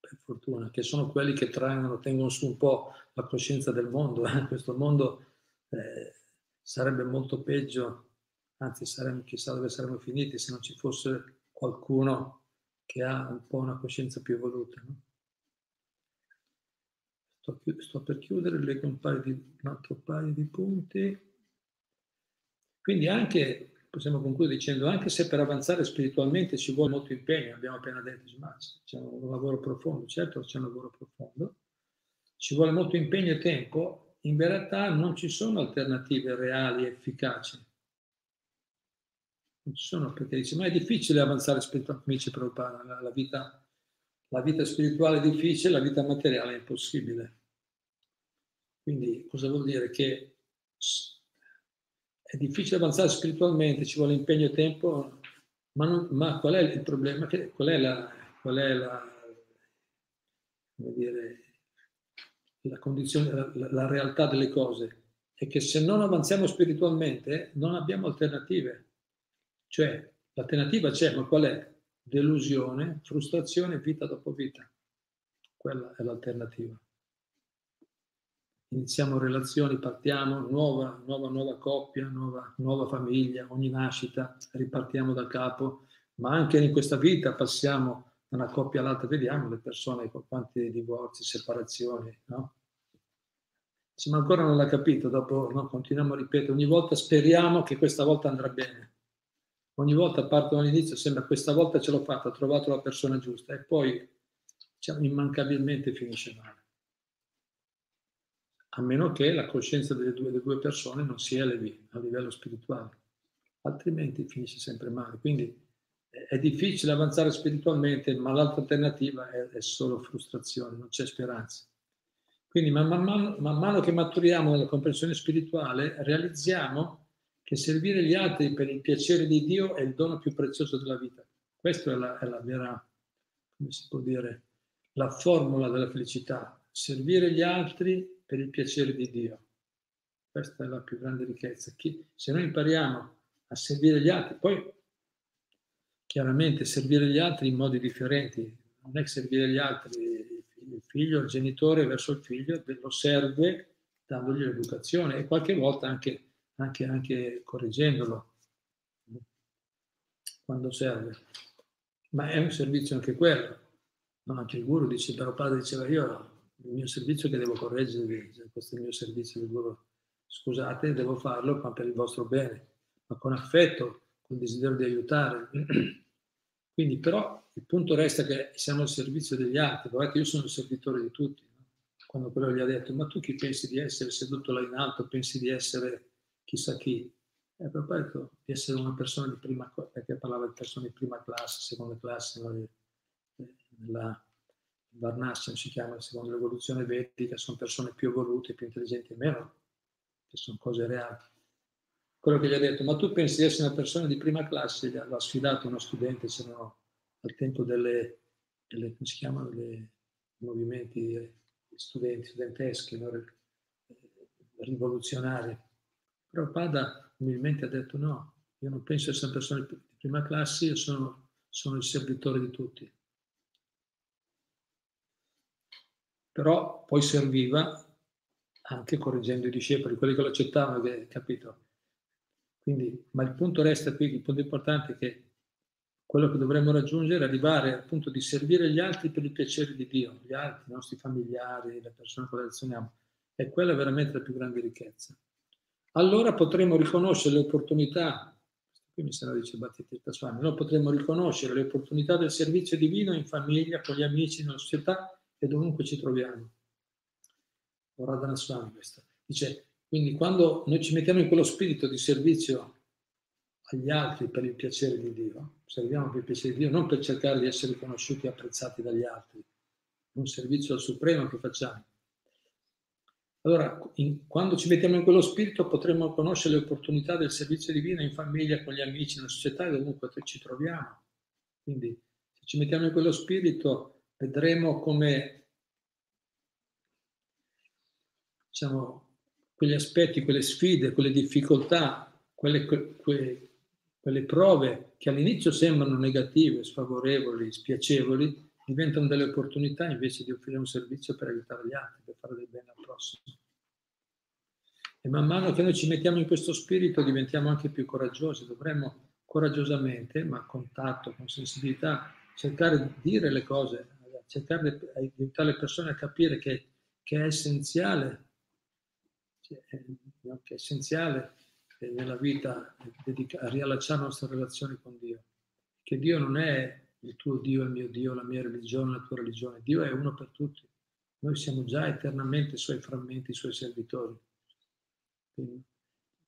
per fortuna, che sono quelli che traggono, tengono su un po' la coscienza del mondo. Eh? Questo mondo eh, sarebbe molto peggio, anzi saremmo, chissà dove saremmo finiti se non ci fosse qualcuno che ha un po' una coscienza più evoluta. No? Sto, sto per chiudere, leggo un, paio di, un altro paio di punti. Quindi anche, possiamo concludere dicendo, anche se per avanzare spiritualmente ci vuole molto impegno, abbiamo appena detto, ma c'è un lavoro profondo, certo c'è un lavoro profondo, ci vuole molto impegno e tempo, in realtà non ci sono alternative reali e efficaci. Non ci sono perché dice, ma è difficile avanzare spiritualmente, dice Prabhupada, la, la vita la vita spirituale è difficile, la vita materiale è impossibile. Quindi cosa vuol dire? Che è difficile avanzare spiritualmente, ci vuole impegno e tempo, ma, non, ma qual è il problema? qual è la, qual è la, dire, la condizione, la, la realtà delle cose? È che se non avanziamo spiritualmente non abbiamo alternative. Cioè, l'alternativa c'è, ma qual è? Delusione, frustrazione vita dopo vita. Quella è l'alternativa. Iniziamo relazioni, partiamo, nuova, nuova, nuova coppia, nuova, nuova famiglia, ogni nascita, ripartiamo da capo, ma anche in questa vita passiamo da una coppia all'altra, vediamo le persone con quanti divorzi, separazioni, no? ma ancora non l'ha capito, dopo no, continuiamo a ripetere, ogni volta speriamo che questa volta andrà bene ogni volta partono all'inizio, sembra questa volta ce l'ho fatta, ho trovato la persona giusta e poi diciamo, immancabilmente finisce male. A meno che la coscienza delle due, delle due persone non si elevi a livello spirituale, altrimenti finisce sempre male. Quindi è difficile avanzare spiritualmente, ma l'altra alternativa è, è solo frustrazione, non c'è speranza. Quindi man mano, man mano che maturiamo nella comprensione spirituale, realizziamo che servire gli altri per il piacere di Dio è il dono più prezioso della vita. Questa è la, è la vera, come si può dire, la formula della felicità. Servire gli altri per il piacere di Dio. Questa è la più grande ricchezza. Chi, se noi impariamo a servire gli altri, poi chiaramente servire gli altri in modi differenti, non è che servire gli altri, il figlio, il genitore verso il figlio lo serve dandogli l'educazione e qualche volta anche, anche, anche correggendolo quando serve. Ma è un servizio anche quello. No, anche il guru dice, padre diceva io, il mio servizio che devo correggervi, questo è il mio servizio del guru. Scusate, devo farlo, ma per il vostro bene, ma con affetto, con desiderio di aiutare. Quindi però il punto resta che siamo al servizio degli altri, guardate io sono il servitore di tutti. No? Quando quello gli ha detto, ma tu chi pensi di essere seduto là in alto, pensi di essere chissà chi? E a proposito di essere una persona di prima classe, perché parlava di persone di prima classe, seconda classe, nella Varnashram si chiama, secondo l'evoluzione vedica, sono persone più evolute, più intelligenti e meno, che sono cose reali quello che gli ha detto, ma tu pensi di essere una persona di prima classe? Gli ha sfidato uno studente, c'erano al tempo delle, delle come si chiamano, i movimenti studenti, studenteschi, no? rivoluzionari. Però Pada umilmente ha detto no, io non penso essere una persona di prima classe, io sono, sono il servitore di tutti. Però poi serviva anche correggendo i discepoli, quelli che lo accettavano, capito? Quindi, ma il punto resta qui, il punto importante è che quello che dovremmo raggiungere è arrivare al punto di servire gli altri per il piacere di Dio, gli altri, i nostri familiari, le persone con le relazioniamo. E quella è veramente la più grande ricchezza. Allora potremo riconoscere le opportunità, qui mi sembra dice Battista Swami, allora potremo riconoscere le opportunità del servizio divino in famiglia, con gli amici, nella società e dovunque ci troviamo. Radhana Swami questo. Dice, quindi quando noi ci mettiamo in quello spirito di servizio agli altri per il piacere di Dio, serviamo per il piacere di Dio, non per cercare di essere conosciuti e apprezzati dagli altri, un servizio al Supremo che facciamo. Allora, in, quando ci mettiamo in quello spirito potremo conoscere le opportunità del servizio divino in famiglia, con gli amici, nella società e dovunque ci troviamo. Quindi, se ci mettiamo in quello spirito, vedremo come, diciamo, quegli aspetti, quelle sfide, quelle difficoltà, quelle, que, quelle prove che all'inizio sembrano negative, sfavorevoli, spiacevoli, diventano delle opportunità invece di offrire un servizio per aiutare gli altri, per fare del bene al prossimo. E man mano che noi ci mettiamo in questo spirito diventiamo anche più coraggiosi, dovremmo coraggiosamente, ma con tatto, con sensibilità, cercare di dire le cose, cercare di aiutare le persone a capire che, che è essenziale che è essenziale nella vita riallacciare la nostra relazione con Dio. Che Dio non è il tuo Dio, il mio Dio, la mia religione, la tua religione. Dio è uno per tutti. Noi siamo già eternamente suoi frammenti, suoi servitori. Quindi,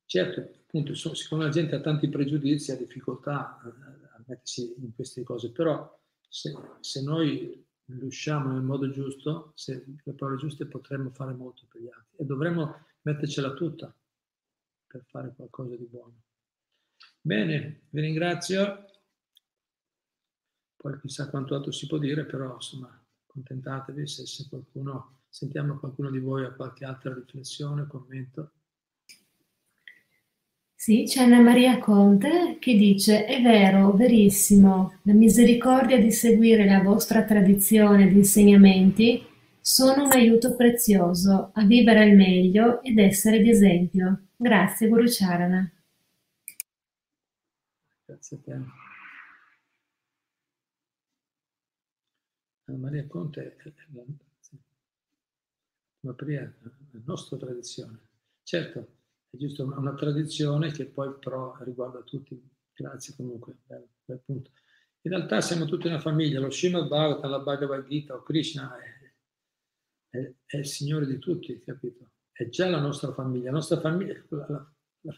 certo, appunto, siccome la gente ha tanti pregiudizi, ha difficoltà a mettersi in queste cose, però se, se noi riusciamo nel modo giusto, se le parole giuste, potremmo fare molto per gli altri e dovremmo mettercela tutta per fare qualcosa di buono. Bene, vi ringrazio. Poi chissà quanto altro si può dire, però insomma, contentatevi se, se qualcuno, sentiamo qualcuno di voi ha qualche altra riflessione, commento. Sì, c'è Anna Maria Conte che dice: È vero, verissimo, la misericordia di seguire la vostra tradizione di insegnamenti sono un aiuto prezioso a vivere al meglio ed essere di esempio. Grazie Guru Charana. Grazie a te. Maria Conte è la, la nostra tradizione. Certo, è giusto una tradizione che poi però riguarda tutti. Grazie comunque, bel, bel punto. In realtà siamo tutti una famiglia, lo Srimad Bhagavatam, la Bhagavad Gita o Krishna è è, è, il Signore di tutti, capito? È già la nostra famiglia. La nostra famiglia, la, la, la,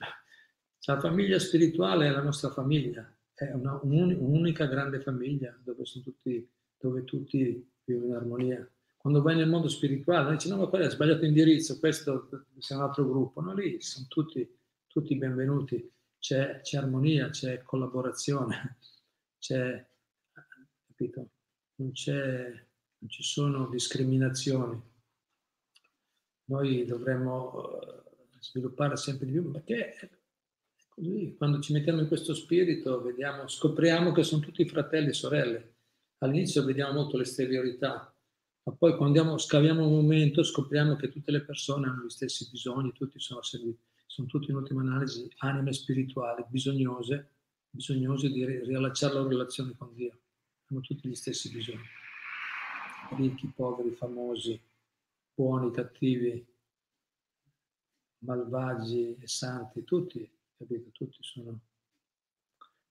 la famiglia spirituale è la nostra famiglia, è una, un'unica grande famiglia dove, tutti, dove tutti vivono in armonia. Quando vai nel mondo spirituale, dici no, ma quello è sbagliato indirizzo, questo è un altro gruppo. No, lì sono tutti, tutti benvenuti, c'è, c'è armonia, c'è collaborazione, c'è, capito? Non c'è non ci sono discriminazioni. Noi dovremmo eh, sviluppare sempre di più, perché Così, quando ci mettiamo in questo spirito, vediamo, scopriamo che sono tutti fratelli e sorelle. All'inizio vediamo molto l'esteriorità, ma poi quando andiamo, scaviamo un momento scopriamo che tutte le persone hanno gli stessi bisogni, tutti sono, sono tutti in ultima analisi anime spirituali, bisognose, bisognose di riallacciare la relazione con Dio. Hanno tutti gli stessi bisogni. Ricchi, poveri, famosi, buoni, cattivi, malvagi e santi, tutti, capito? Tutti sono...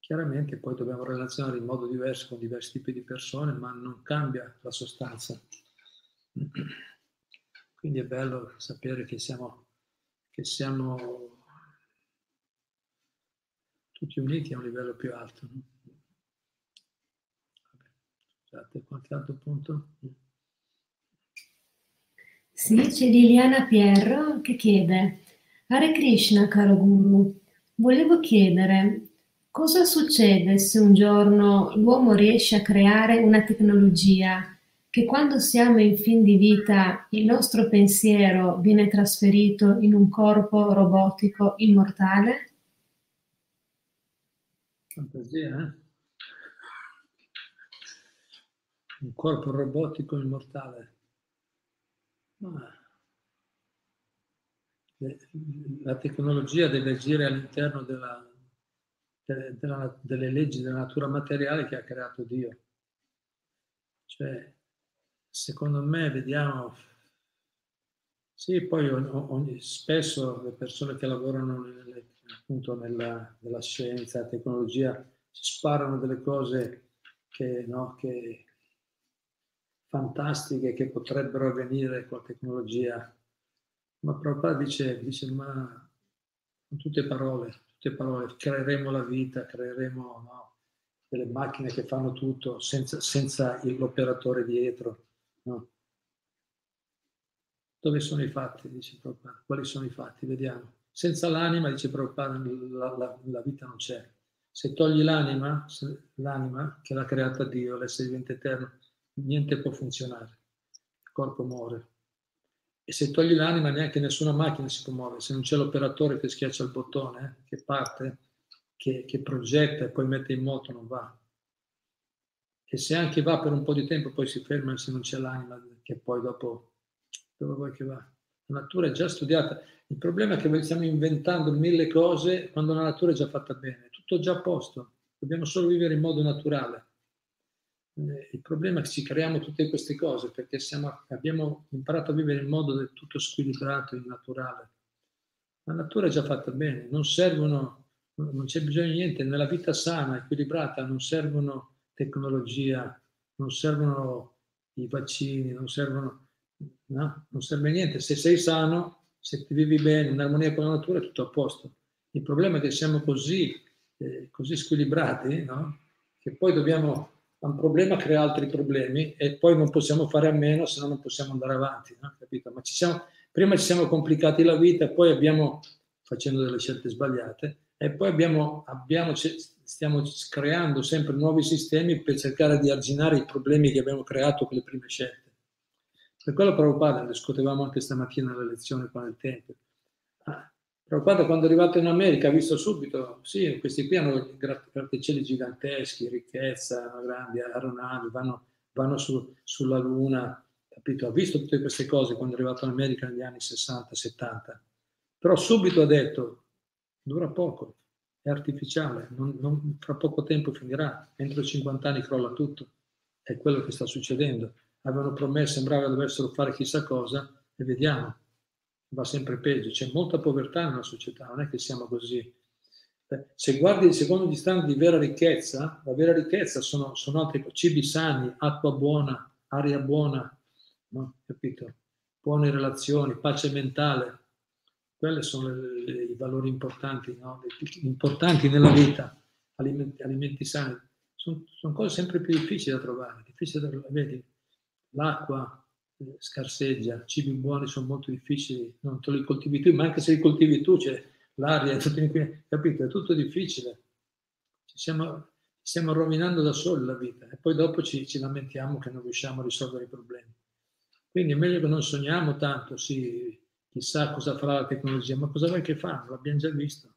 Chiaramente poi dobbiamo relazionare in modo diverso con diversi tipi di persone, ma non cambia la sostanza. Quindi è bello sapere che siamo, che siamo tutti uniti a un livello più alto. No? Scusate, qualche altro punto? Sì, c'è Liliana Pierro che chiede, Hare Krishna, caro Guru, volevo chiedere cosa succede se un giorno l'uomo riesce a creare una tecnologia che quando siamo in fin di vita il nostro pensiero viene trasferito in un corpo robotico immortale? Fantasia, eh? Un corpo robotico immortale. La tecnologia deve agire all'interno della, della, delle leggi della natura materiale che ha creato Dio. Cioè, secondo me, vediamo, sì, poi ogni, spesso le persone che lavorano nelle, appunto nella, nella scienza, la tecnologia, sparano delle cose che, no, che fantastiche che potrebbero avvenire con la tecnologia. Ma Prabhupada dice, dice ma con tutte parole, tutte parole, creeremo la vita, creeremo no, delle macchine che fanno tutto senza, senza l'operatore dietro. No? Dove sono i fatti? Dice Prabhupada. Quali sono i fatti? Vediamo. Senza l'anima, dice Prabhupada, la, la, la vita non c'è. Se togli l'anima, l'anima che l'ha creata Dio, l'essere vivente eterno, niente può funzionare, il corpo muore. E se togli l'anima neanche nessuna macchina si può muovere, se non c'è l'operatore che schiaccia il bottone, che parte, che, che progetta e poi mette in moto, non va. E se anche va per un po' di tempo, poi si ferma se non c'è l'anima, che poi dopo, dove vuoi che va? La natura è già studiata. Il problema è che stiamo inventando mille cose quando la natura è già fatta bene, tutto già a posto. Dobbiamo solo vivere in modo naturale. Eh, il problema è che ci creiamo tutte queste cose perché siamo, abbiamo imparato a vivere in modo del tutto squilibrato e naturale. La natura è già fatta bene, non servono, non c'è bisogno di niente, nella vita sana, equilibrata, non servono tecnologia, non servono i vaccini, non servono, no? non serve niente. Se sei sano, se ti vivi bene, in armonia con la natura, è tutto a posto. Il problema è che siamo così, eh, così squilibrati, no? che poi dobbiamo un problema crea altri problemi e poi non possiamo fare a meno se no non possiamo andare avanti, no? capito? Ma ci siamo, prima ci siamo complicati la vita, poi abbiamo, facendo delle scelte sbagliate, e poi abbiamo, abbiamo, stiamo creando sempre nuovi sistemi per cercare di arginare i problemi che abbiamo creato con le prime scelte. Per quello Prabhupada, discutevamo anche stamattina nella lezione con il Tempio, Prabhupada quando è arrivato in America ha visto subito, sì, questi qui hanno grattacieli giganteschi, ricchezza, grandi aeronavi, vanno, vanno su, sulla Luna, capito? Ha visto tutte queste cose quando è arrivato in America negli anni 60-70, però subito ha detto, dura poco, è artificiale, non, non, fra poco tempo finirà, entro 50 anni crolla tutto, è quello che sta succedendo. Avevano promesso, sembrava dovessero fare chissà cosa e vediamo va sempre peggio, c'è molta povertà nella società, non è che siamo così. Se guardi secondo gli standard di vera ricchezza, la vera ricchezza sono, sono altri cibi sani, acqua buona, aria buona, no? capito? Buone relazioni, pace mentale, quelli sono le, i valori importanti, no? importanti nella vita, alimenti, alimenti sani. Sono, sono, cose sempre più difficili da trovare, difficili da trovare. Vedi, l'acqua, scarseggia, cibi buoni sono molto difficili, non te li coltivi tu, ma anche se li coltivi tu c'è l'aria, capito? È tutto difficile. Ci stiamo, ci stiamo rovinando da soli la vita e poi dopo ci, ci, lamentiamo che non riusciamo a risolvere i problemi. Quindi è meglio che non sogniamo tanto, sì, chissà cosa farà la tecnologia, ma cosa vuoi che fa? L'abbiamo già visto.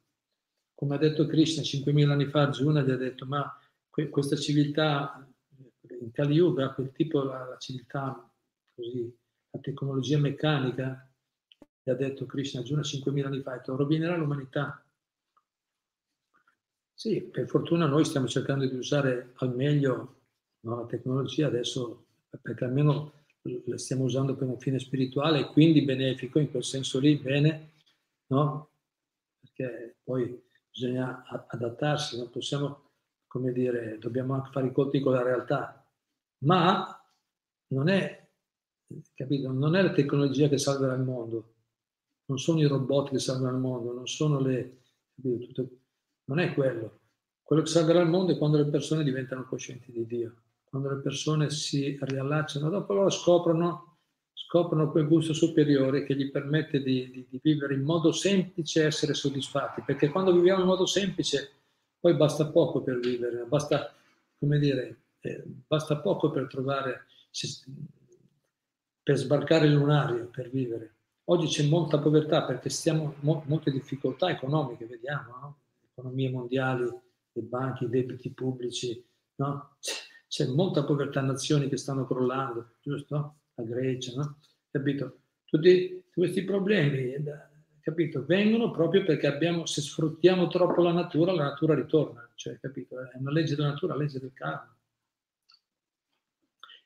come ha detto Krishna 5.000 anni fa, Arjuna gli ha detto, ma questa civiltà in Kali Yuga, quel tipo, la, la civiltà così, la tecnologia meccanica, gli ha detto Krishna Arjuna 5.000 anni fa, rovinerà l'umanità. Sì, per fortuna noi stiamo cercando di usare al meglio no, la tecnologia adesso, perché almeno la stiamo usando per un fine spirituale e quindi benefico, in quel senso lì, bene, no? Perché poi bisogna adattarsi, non possiamo, come dire, dobbiamo anche fare i conti con la realtà, ma non è, capito, non è la tecnologia che salverà il mondo, non sono i robot che salvano il mondo, non sono le, capito, tutte, non è quello. Quello che salverà il mondo è quando le persone diventano coscienti di Dio, quando le persone si riallacciano, dopo loro scoprono scoprono quel gusto superiore che gli permette di, di, di, vivere in modo semplice e essere soddisfatti, perché quando viviamo in modo semplice poi basta poco per vivere, basta, come dire, eh, basta poco per trovare, per sbarcare il lunario, per vivere. Oggi c'è molta povertà perché stiamo, mo, molte difficoltà economiche, vediamo, no? economie mondiali, le banche, i debiti pubblici, no? c'è, molta povertà, nazioni che stanno crollando, giusto? la Grecia, no? Capito? Tutti questi problemi, capito? Vengono proprio perché abbiamo, se sfruttiamo troppo la natura, la natura ritorna, cioè, capito? È una legge della natura, la legge del karma.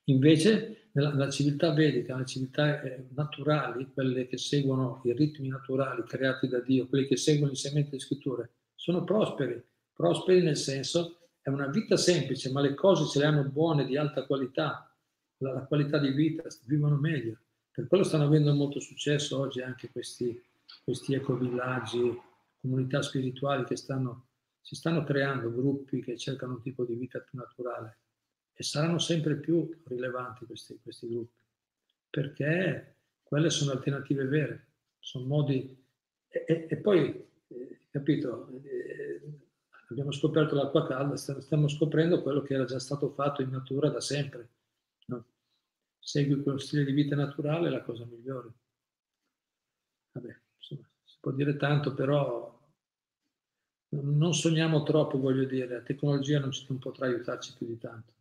Invece, nella, nella civiltà vedica, nelle civiltà eh, naturali, quelle che seguono i ritmi naturali creati da Dio, quelle che seguono il segmento delle scritture, sono prosperi. Prosperi nel senso, è una vita semplice, ma le cose ce le hanno buone, di alta qualità, la, la qualità di vita, vivono meglio. Per quello stanno avendo molto successo oggi anche questi, questi ecovillaggi, comunità spirituali che stanno, si stanno creando, gruppi che cercano un tipo di vita più naturale e saranno sempre più rilevanti questi, questi gruppi, perché quelle sono alternative vere, sono modi... E, e, e poi, eh, capito, eh, abbiamo scoperto l'acqua calda, stiamo scoprendo quello che era già stato fatto in natura da sempre segui quello stile di vita naturale è la cosa migliore. Vabbè, insomma, si può dire tanto, però non sogniamo troppo, voglio dire, la tecnologia non, ci, non potrà aiutarci più di tanto.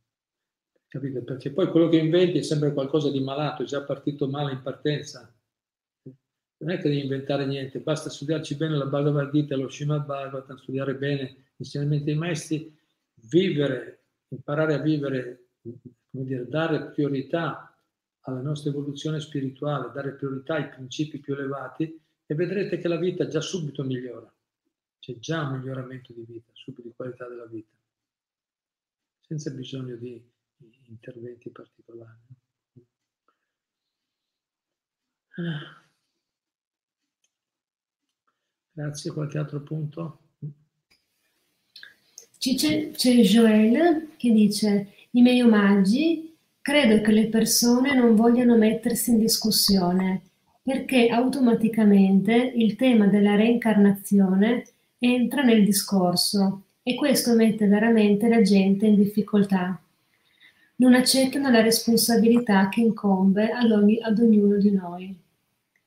Capite? Perché poi quello che inventi è sempre qualcosa di malato, è già partito male in partenza. Non è che devi inventare niente, basta studiarci bene la Bhagavad Gita, lo Srimad Bhagavatam, studiare bene gli insegnamenti dei maestri, vivere, imparare a vivere, come dire, dare priorità alla nostra evoluzione spirituale, dare priorità ai principi più elevati e vedrete che la vita già subito migliora. C'è già un miglioramento di vita, subito di qualità della vita, senza bisogno di, interventi particolari. Grazie, qualche altro punto? C'è, c'è Joel che dice i miei omaggi Credo che le persone non vogliano mettersi in discussione, perché automaticamente il tema della reincarnazione entra nel discorso e questo mette veramente la gente in difficoltà. Non accettano la responsabilità che incombe ad, ogni, ad ognuno di noi.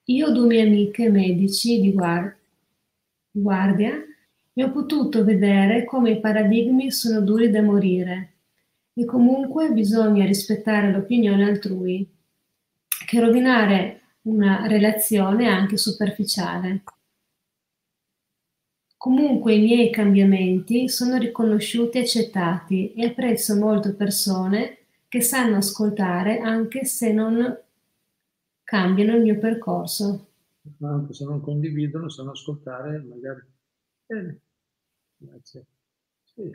Io, due mie amiche medici di guardia, e ho potuto vedere come i paradigmi sono duri da morire e comunque bisogna rispettare l'opinione altrui, che rovinare una relazione anche superficiale. Comunque i miei cambiamenti sono riconosciuti e accettati e apprezzo molto persone che sanno ascoltare anche se non cambiano il mio percorso. Anche se non condividono, sanno ascoltare, magari. Bene, grazie. Sì.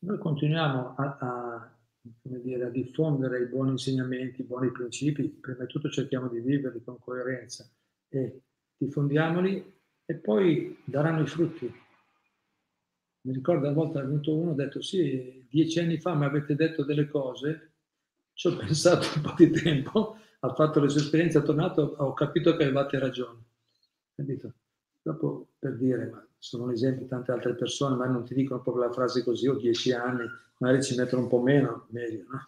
Noi continuiamo a, a, dire, a, diffondere i buoni insegnamenti, i buoni principi, prima di tutto cerchiamo di viverli con coerenza e diffondiamoli e poi daranno i frutti. Mi ricordo una volta è venuto uno e ha detto sì, dieci anni fa mi avete detto delle cose, ci ho pensato un po' di tempo, ha fatto le sue esperienze, è tornato, ho capito che avevate ragione. Capito? Dopo per dire, ma sono un esempio tante altre persone, ma non ti dicono proprio la frase così, ho dieci anni, magari ci mettono un po' meno, meglio, no?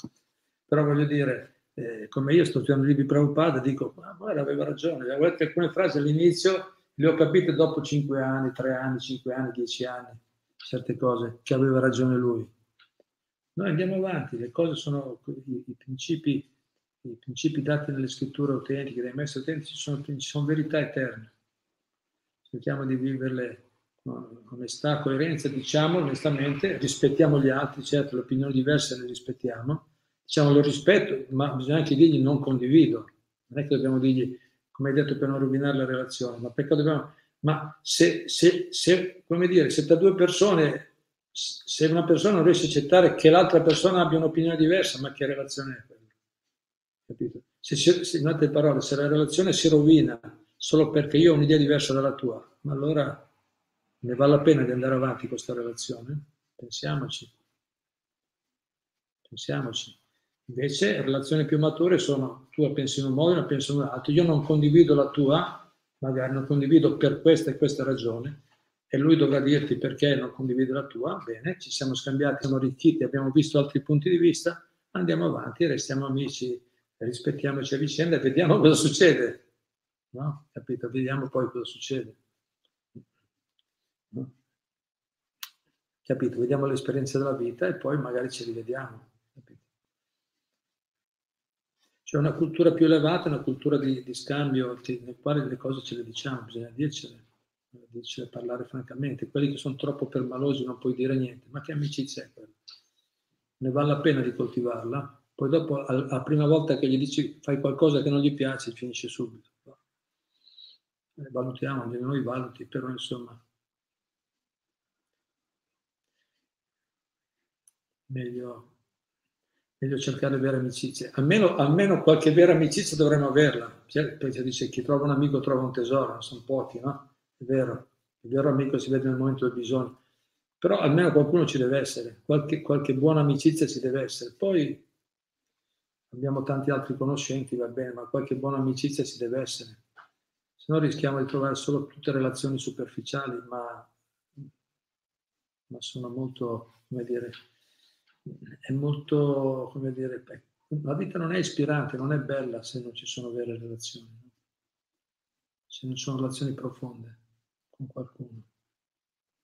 Però voglio dire, eh, come io sto studiando libri Prabhupada, dico, ma guarda, aveva ragione, avevo letto alcune frasi all'inizio le ho capite dopo 5 anni, 3 anni, 5 anni, 10 anni, certe cose, che aveva ragione lui. Noi andiamo avanti, le cose sono i, i principi, i principi dati nelle scritture autentiche, dai maestri autentici, sono, sono verità eterne. Cerchiamo di viverle con onestà, coerenza, diciamo onestamente, rispettiamo gli altri, certo le opinioni diverse le rispettiamo, diciamo lo rispetto, ma bisogna anche dirgli non condivido, non è che dobbiamo dirgli, come hai detto, per non rovinare la relazione, ma perché dobbiamo, ma se, se, se come dire, se tra due persone, se una persona non riesce a accettare che l'altra persona abbia un'opinione diversa, ma che relazione è quella? Capito? Se, se, in altre parole, se la relazione si rovina solo perché io ho un'idea diversa dalla tua, ma allora ne vale la pena di andare avanti con questa relazione? Pensiamoci. Pensiamoci. Invece relazioni più mature sono tu pensi in un modo, io penso in un altro. Io non condivido la tua, magari non condivido per questa e questa ragione, e lui dovrà dirti perché non condivide la tua. Bene, ci siamo scambiati, siamo arricchiti, abbiamo visto altri punti di vista, andiamo avanti, restiamo amici, rispettiamoci a vicenda e vediamo cosa succede. No? Capito? Vediamo poi cosa succede. Capito? Vediamo l'esperienza della vita e poi magari ci rivediamo. C'è una cultura più elevata, una cultura di, di scambio nel quale le cose ce le diciamo, bisogna dircele, dircele, parlare francamente. Quelli che sono troppo permalosi non puoi dire niente, ma che amicizia è quella? Ne vale la pena di coltivarla? Poi dopo, la prima volta che gli dici fai qualcosa che non gli piace, finisce subito. Eh, valutiamo, noi valuti, però insomma, meglio meglio cercare vere amicizie. Almeno, almeno qualche vera amicizia dovremmo averla. Perché dice chi trova un amico trova un tesoro, sono pochi, no? È vero, il vero amico si vede nel momento del bisogno. Però almeno qualcuno ci deve essere, qualche, qualche buona amicizia ci deve essere. Poi abbiamo tanti altri conoscenti, va bene, ma qualche buona amicizia ci deve essere. Se no rischiamo di trovare solo tutte relazioni superficiali, ma, ma sono molto, come dire, è molto, come dire, la vita non è ispirante, non è bella se non ci sono vere relazioni, se non ci sono relazioni profonde con qualcuno.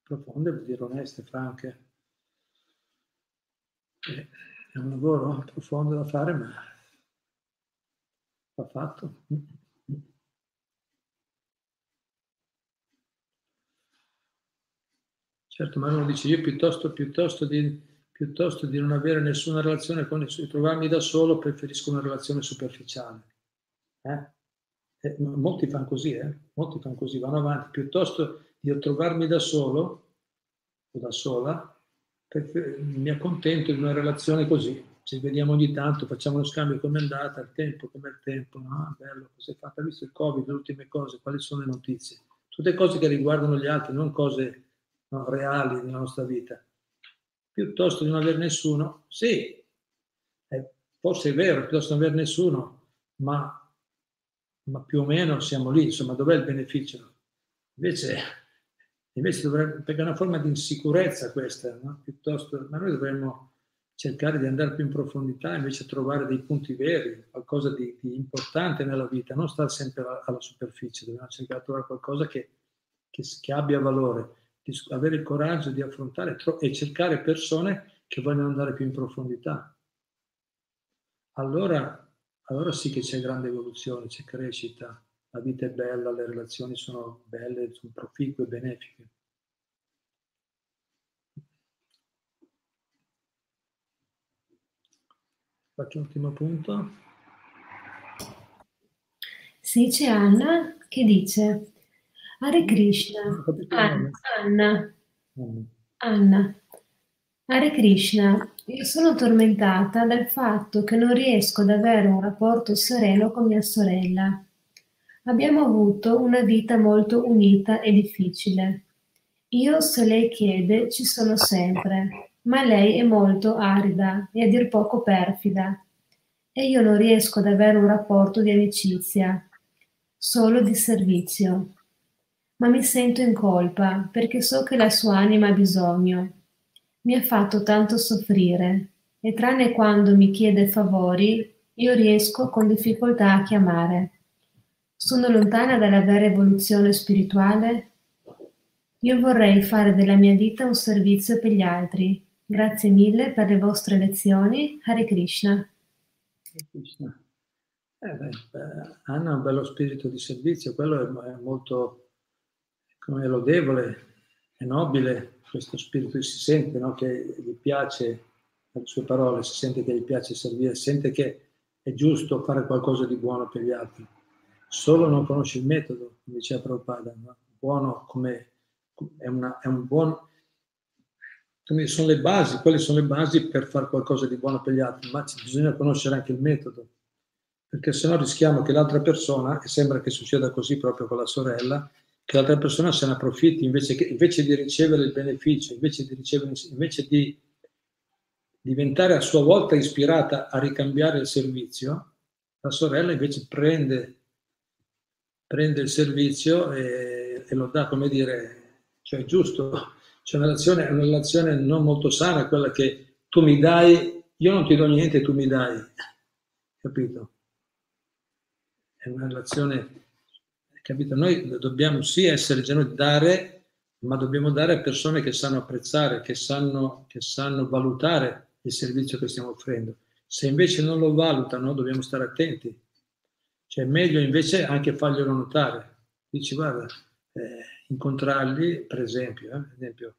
Profonde vuol dire oneste, franche. È un lavoro profondo da fare, ma va fatto. Certo, ma uno dice io piuttosto, piuttosto di piuttosto di non avere nessuna relazione con nessuno, trovarmi da solo, preferisco una relazione superficiale. Eh? Eh, molti fanno così, eh? molti fanno così, vanno avanti, piuttosto di trovarmi da solo o da sola, mi accontento di una relazione così. Ci vediamo ogni tanto, facciamo uno scambio come è andata, il tempo, come il tempo, no? Bello, cosa è fatta, visto il Covid, le ultime cose, quali sono le notizie. Tutte cose che riguardano gli altri, non cose no, reali della nostra vita piuttosto di non avere nessuno, sì, eh, forse è vero, piuttosto di non avere nessuno, ma, ma, più o meno siamo lì, insomma, dov'è il beneficio? Invece, invece dovrebbe, perché è una forma di insicurezza questa, no? piuttosto, ma noi dovremmo cercare di andare più in profondità, invece trovare dei punti veri, qualcosa di, di importante nella vita, non stare sempre alla, alla superficie, dobbiamo cercare di trovare qualcosa che, che, che abbia valore avere il coraggio di affrontare e cercare persone che vogliono andare più in profondità. Allora, allora sì che c'è grande evoluzione, c'è crescita, la vita è bella, le relazioni sono belle, sono proficue, benefiche. Faccio un ultimo punto. Sì, c'è Anna che dice Hare Krishna. Anna. Anna. Anna. Hare Krishna, io sono tormentata dal fatto che non riesco ad avere un rapporto sereno con mia sorella. Abbiamo avuto una vita molto unita e difficile. Io, se lei chiede, ci sono sempre, ma lei è molto arida e a dir poco perfida. E io non riesco ad avere un rapporto di amicizia, solo di servizio ma mi sento in colpa perché so che la sua anima ha bisogno. Mi ha fatto tanto soffrire e tranne quando mi chiede favori io riesco con difficoltà a chiamare. Sono lontana dalla vera evoluzione spirituale? Io vorrei fare della mia vita un servizio per gli altri. Grazie mille per le vostre lezioni. Hare Krishna. Hare Krishna. Eh beh, Anna ha un bello spirito di servizio, quello è, molto come lodevole, è nobile questo spirito, si sente no, che gli piace, le sue parole, si sente che gli piace servire, sente che è giusto fare qualcosa di buono per gli altri. Solo non conosce il metodo, come diceva Prabhupada, no? buono come è, una, è un buon come sono le basi, quelle sono le basi per fare qualcosa di buono per gli altri, ma bisogna conoscere anche il metodo, perché se no rischiamo che l'altra persona, e sembra che succeda così proprio con la sorella, che l'altra persona se ne approfitti invece, che, invece di ricevere il beneficio, invece di, ricevere, invece di diventare a sua volta ispirata a ricambiare il servizio, la sorella invece prende, prende il servizio e, e, lo dà, come dire, cioè giusto, c'è una relazione, una relazione non molto sana, quella che tu mi dai, io non ti do niente, tu mi dai, capito? È una relazione Capito? Noi dobbiamo sì essere genuini, dare, ma dobbiamo dare a persone che sanno apprezzare, che sanno, che sanno valutare il servizio che stiamo offrendo. Se invece non lo valutano, dobbiamo stare attenti. Cioè, è meglio invece anche farglielo notare. Dici, guarda, eh, incontrarli, per esempio, eh, esempio,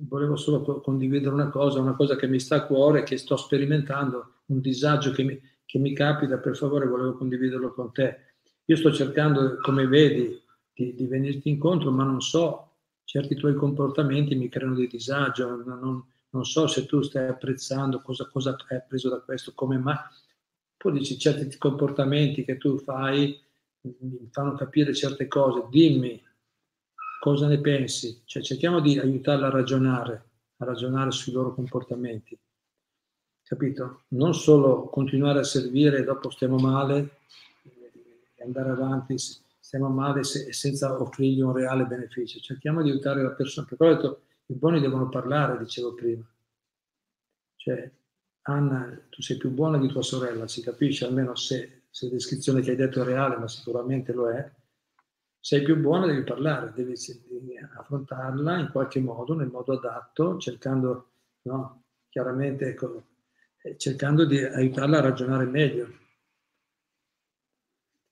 volevo solo condividere una cosa, una cosa che mi sta a cuore, che sto sperimentando, un disagio che mi, che mi capita, per favore volevo condividerlo con te io sto cercando, come vedi, di, di venirti incontro, ma non so, certi tuoi comportamenti mi creano di disagio, non, non so se tu stai apprezzando cosa, cosa hai appreso da questo, come mai. Poi dici certi comportamenti che tu fai mi fanno capire certe cose, dimmi cosa ne pensi, cioè cerchiamo di aiutarla a ragionare, a ragionare sui loro comportamenti, capito? Non solo continuare a servire e dopo stiamo male e andare avanti, stiamo male se, senza offrirgli un reale beneficio. Cerchiamo di aiutare la persona. Per quello i buoni devono parlare, dicevo prima. Cioè, Anna, tu sei più buona di tua sorella, si capisce, almeno se, se la descrizione che hai detto è reale, ma sicuramente lo è. Sei più buona, devi parlare, devi, devi affrontarla in qualche modo, nel modo adatto, cercando, no, chiaramente, ecco, eh, cercando di aiutarla a ragionare meglio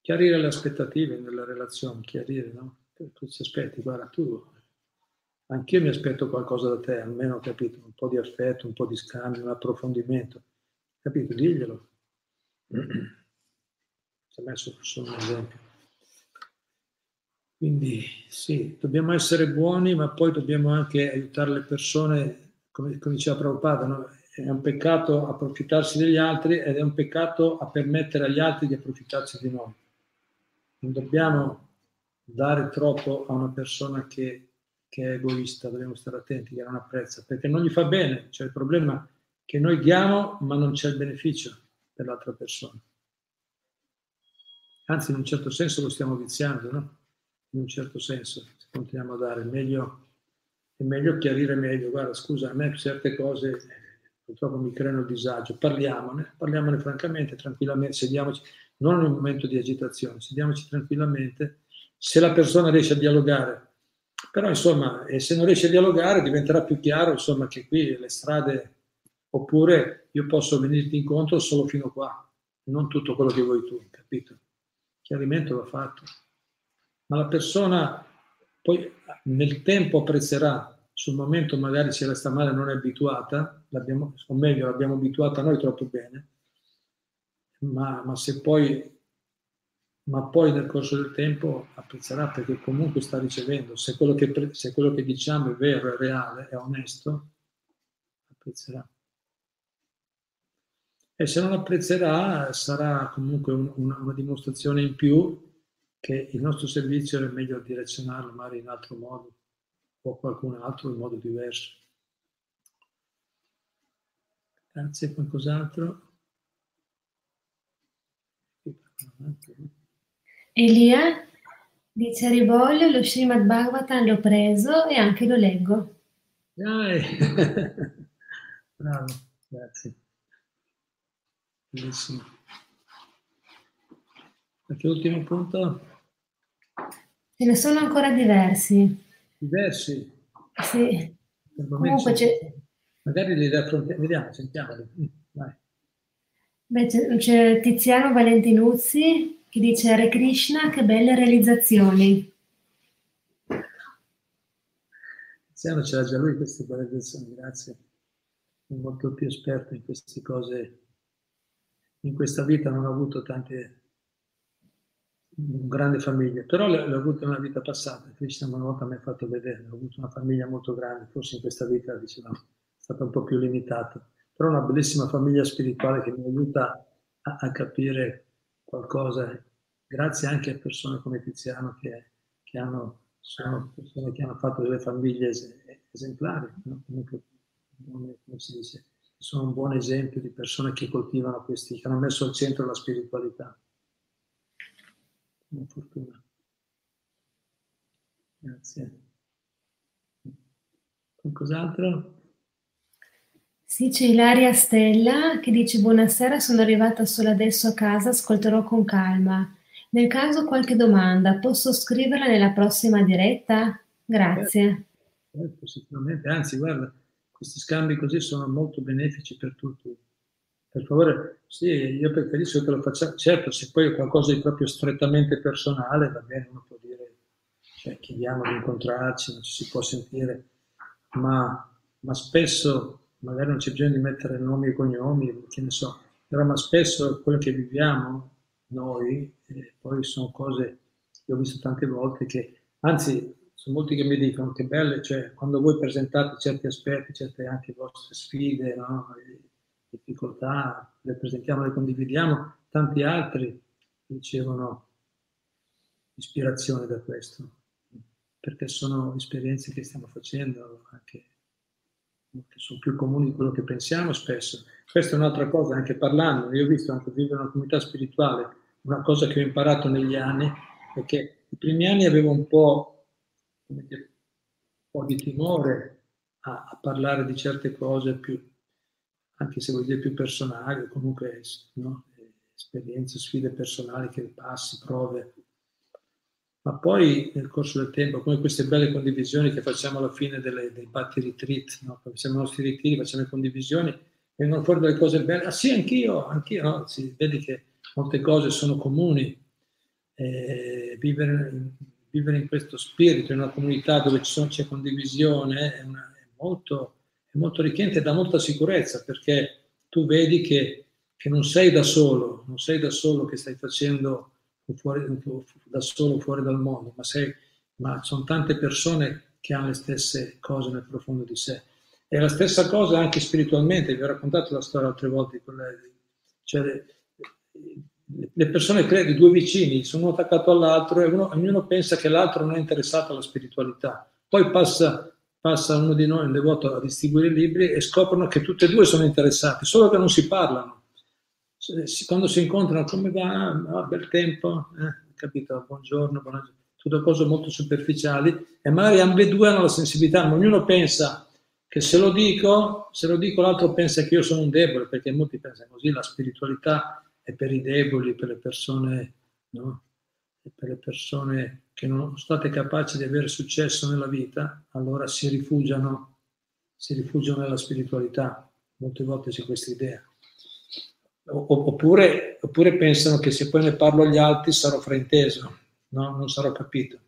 chiarire le aspettative nella relazione, chiarire no? questi aspetti, guarda tu, anch'io mi aspetto qualcosa da te, almeno capito, un po' di affetto, un po' di scambio, un approfondimento, capito, diglielo. Ci ha messo solo un esempio. Quindi sì, dobbiamo essere buoni, ma poi dobbiamo anche aiutare le persone, come, come diceva Prabhupada, no? è un peccato approfittarsi degli altri ed è un peccato a permettere agli altri di approfittarsi di noi non dobbiamo dare troppo a una persona che, che, è egoista, dobbiamo stare attenti, che non apprezza, perché non gli fa bene. C'è il problema che noi diamo, ma non c'è il beneficio per l'altra persona. Anzi, in un certo senso lo stiamo viziando, no? In un certo senso, se continuiamo a dare, meglio, è meglio chiarire meglio. Guarda, scusa, a me certe cose purtroppo mi creano disagio. Parliamone, parliamone francamente, tranquillamente, sediamoci non in un momento di agitazione, sediamoci tranquillamente, se la persona riesce a dialogare. Però insomma, e se non riesce a dialogare diventerà più chiaro insomma, che qui le strade, oppure io posso venirti incontro solo fino qua, non tutto quello che vuoi tu, capito? Chiarimento va fatto. Ma la persona poi nel tempo apprezzerà, sul momento magari se resta male non è abituata, o meglio l'abbiamo abituata noi troppo bene, ma, ma se poi ma poi nel corso del tempo apprezzerà perché comunque sta ricevendo. Se quello che, se quello che diciamo è vero, è reale, è onesto, apprezzerà. E se non apprezzerà sarà comunque un, una, una, dimostrazione in più che il nostro servizio è meglio direzionarlo magari in altro modo o qualcun altro in modo diverso. Grazie, qualcos'altro? Elia dice Rivoglio, lo Srimad Bhagavatam l'ho preso e anche lo leggo. Dai. Bravo, grazie. Bellissimo. Qualche ultimo punto? Ce ne sono ancora diversi. Diversi? Sì. Comunque c'è... Magari li raffrontiamo, vediamo, sentiamoli. Vai. Beh, c'è, Tiziano Valentinuzzi che dice Hare Krishna, che belle realizzazioni. Tiziano ce l'ha già lui queste realizzazioni, grazie. È molto più esperto in queste cose. In questa vita non ho avuto tante grande famiglia, però l'ho avuto nella vita passata, Krishna una volta mi ha fatto vedere, ho avuto una famiglia molto grande, forse in questa vita diciamo, è stata un po' più limitata, però una bellissima famiglia spirituale che mi aiuta a, a capire qualcosa, grazie anche a persone come Tiziano che, che hanno, sono persone che hanno fatto delle famiglie esemplari, no? Comunque, come si dice, sono un buon esempio di persone che coltivano questi, che hanno messo al centro la spiritualità una fortuna. Grazie. Qualcos'altro? Sì, c'è Ilaria Stella che dice buonasera, sono arrivata solo adesso a casa, ascolterò con calma. Nel caso qualche domanda, posso scriverla nella prossima diretta? Grazie. Certo, certo, sicuramente, anzi guarda, questi scambi così sono molto benefici per tutti per favore, sì, io preferisco che lo faccia, certo, se poi è qualcosa di proprio strettamente personale, va bene, uno può dire, cioè chiediamo di incontrarci, non ci si può sentire, ma, ma spesso, magari non c'è bisogno di mettere nomi e cognomi, che ne so, però ma spesso quello che viviamo noi, eh, poi sono cose che ho visto tante volte che, anzi, sono molti che mi dicono che belle, cioè quando voi presentate certi aspetti, certe anche vostre sfide, no? difficoltà, le presentiamo, le condividiamo, tanti altri ricevono ispirazione da questo, perché sono esperienze che stiamo facendo anche che sono più comuni di quello che pensiamo spesso. Questa è un'altra cosa, anche parlando, io ho visto anche vivere una comunità spirituale, una cosa che ho imparato negli anni, è che i primi anni avevo un po', dire, un po di timore a, a parlare di certe cose più, anche se vuol dire più personali, comunque no? esperienze, sfide personali che passi, prove. Ma poi nel corso del tempo, come queste belle condivisioni che facciamo alla fine delle, dei batti retreat, no? facciamo i nostri ritiri, facciamo le condivisioni, vengono fuori delle cose belle. Ah sì, anch'io, anch'io, no? si vedi che molte cose sono comuni. Eh, vivere, in, vivere, in, questo spirito, in una comunità dove sono, c'è condivisione, è, una, è molto molto arricchente e dà molta sicurezza perché tu vedi che, che, non sei da solo, non sei da solo che stai facendo fuori, da solo fuori dal mondo, ma, sei, ma sono tante persone che hanno le stesse cose nel profondo di sé. E la stessa cosa anche spiritualmente, vi ho raccontato la storia altre volte, cioè le, persone credono, due vicini, sono uno attaccato all'altro e uno, ognuno pensa che l'altro non è interessato alla spiritualità. Poi passa passa uno di noi, un devoto, a distribuire i libri e scoprono che tutti e due sono interessati, solo che non si parlano. Quando si incontrano, come va? Ah, bel tempo, eh, capito? Buongiorno, buongiorno. Tutte cose molto superficiali e magari ambedue hanno la sensibilità, ma ognuno pensa che se lo dico, se lo dico l'altro pensa che io sono un debole, perché molti pensano così, la spiritualità è per i deboli, per le persone, no? per le persone che non sono state capaci di avere successo nella vita, allora si rifugiano, si rifugiano nella spiritualità. Molte volte c'è questa idea. Oppure, oppure, pensano che se poi ne parlo agli altri sarò frainteso, no? non sarò capito.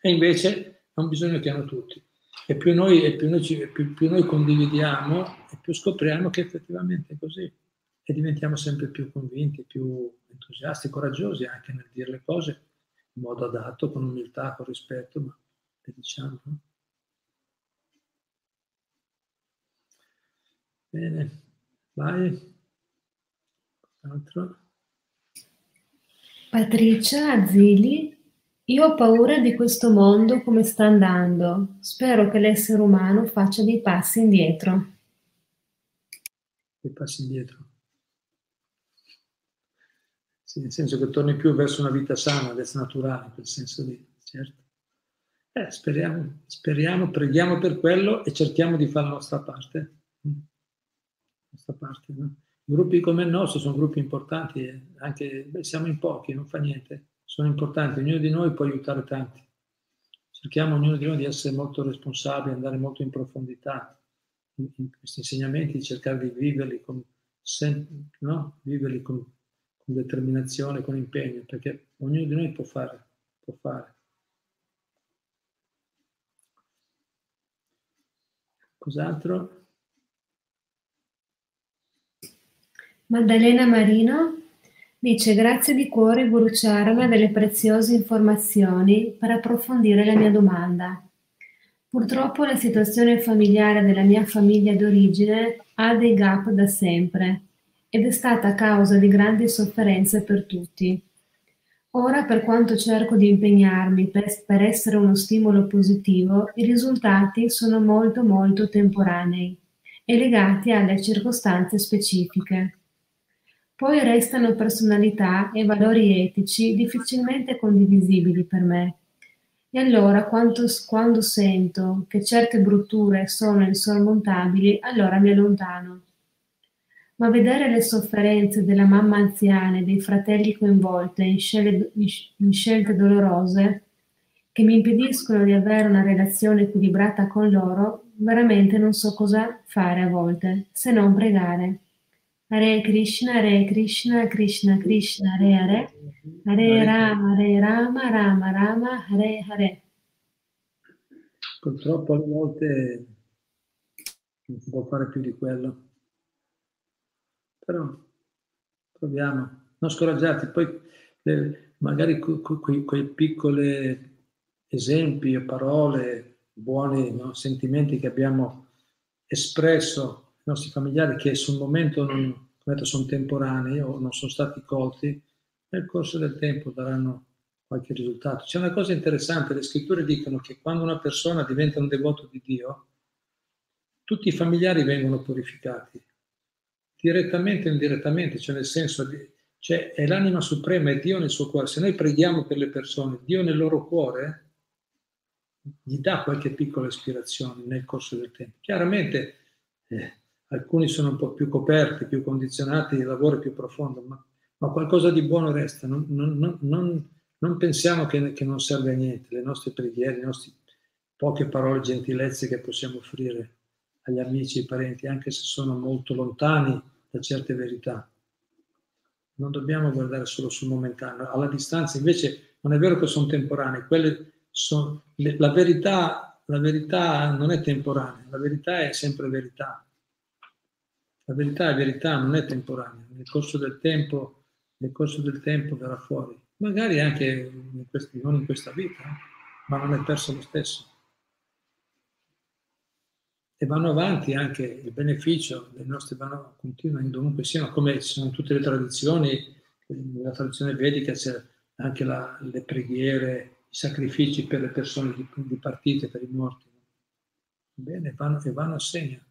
E invece è un bisogno che hanno tutti. E più noi, e più noi, ci, più, più noi condividiamo, e più scopriamo che effettivamente è così. E diventiamo sempre più convinti, più entusiasti, coraggiosi anche nel dire le cose in modo adatto, con umiltà, con rispetto, ma le diciamo. No? Bene, vai. Altro. Patricia Azzili, io ho paura di questo mondo come sta andando. Spero che l'essere umano faccia dei passi indietro. Dei passi indietro nel senso che torni più verso una vita sana, verso naturale, in quel senso lì, certo. Eh, speriamo, speriamo, preghiamo per quello e cerchiamo di fare la nostra parte. La nostra parte no? Gruppi come il nostro sono gruppi importanti, anche beh, siamo in pochi, non fa niente, sono importanti, ognuno di noi può aiutare tanti. Cerchiamo ognuno di noi di essere molto responsabili, andare molto in profondità in, in questi insegnamenti, cercare di viverli con, sen, no? viverli con, con determinazione, con impegno, perché ognuno di noi può fare, può fare. Cos'altro? Maddalena Marino dice grazie di cuore Guru Charana delle preziose informazioni per approfondire la mia domanda. Purtroppo la situazione familiare della mia famiglia d'origine ha dei gap da sempre ed è stata causa di grandi sofferenze per tutti. Ora, per quanto cerco di impegnarmi per, per essere uno stimolo positivo, i risultati sono molto molto temporanei e legati alle circostanze specifiche. Poi restano personalità e valori etici difficilmente condivisibili per me. E allora quando, quando sento che certe brutture sono insormontabili, allora mi allontano. Ma vedere le sofferenze della mamma anziana e dei fratelli coinvolte in scelte, in scelte dolorose che mi impediscono di avere una relazione equilibrata con loro, veramente non so cosa fare a volte, se non pregare. Hare Krishna, Hare Krishna, Krishna Krishna, Hare Hare, Hare Rama, Hare Rama, Rama Rama, Hare Hare. Purtroppo alle volte non si può fare più di quello. Però proviamo, non scoraggiarti, poi le, magari quei, quei piccoli esempi o parole, buoni no? sentimenti che abbiamo espresso nostri familiari che sul momento non, sono temporanei o non sono stati colti, nel corso del tempo daranno qualche risultato. C'è una cosa interessante, le scritture dicono che quando una persona diventa un devoto di Dio, tutti i familiari vengono purificati, direttamente o indirettamente, cioè nel senso, di, cioè è l'anima suprema, è Dio nel suo cuore. Se noi preghiamo per le persone, Dio nel loro cuore gli dà qualche piccola ispirazione nel corso del tempo. Chiaramente eh, alcuni sono un po' più coperti, più condizionati, il lavoro è più profondo, ma, ma qualcosa di buono resta. Non, non, non, non pensiamo che, che, non serve a niente, le nostre preghiere, le nostre poche parole, gentilezze che possiamo offrire agli amici e ai parenti, anche se sono molto lontani da certe verità. Non dobbiamo guardare solo sul momentaneo, alla distanza invece non è vero che sono temporanee, sono, la, verità, la verità non è temporanea, la verità è sempre verità la verità è verità, non è temporanea. Nel corso del tempo, nel corso del tempo verrà fuori. Magari anche in questi, non in questa vita, ma non è perso lo stesso. E vanno avanti anche il beneficio dei nostri vanno, continua in dovunque siano, come sono tutte le tradizioni, nella tradizione vedica c'è anche la, le preghiere, i sacrifici per le persone dipartite, per i morti. Bene, vanno, e vanno a segno,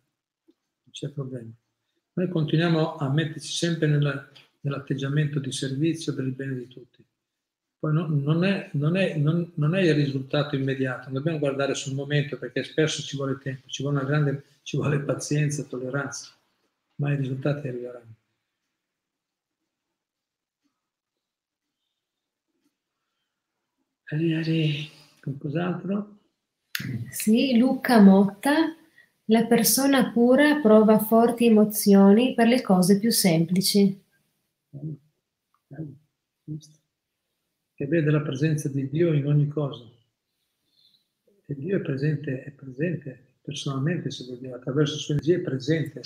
non c'è problema. Noi continuiamo a metterci sempre nella, nell'atteggiamento di servizio per il bene di tutti. Poi no, non, è, non, è, non, non, è, il risultato immediato, dobbiamo guardare sul momento perché spesso ci vuole tempo, ci vuole, grande, ci vuole pazienza, tolleranza, ma i risultati arriveranno. Ari, qualcos'altro? Sì, Luca Motta la persona pura prova forti emozioni per le cose più semplici. Che vede la presenza di Dio in ogni cosa. E Dio è presente, è presente personalmente, se vogliamo, attraverso la sua energia è presente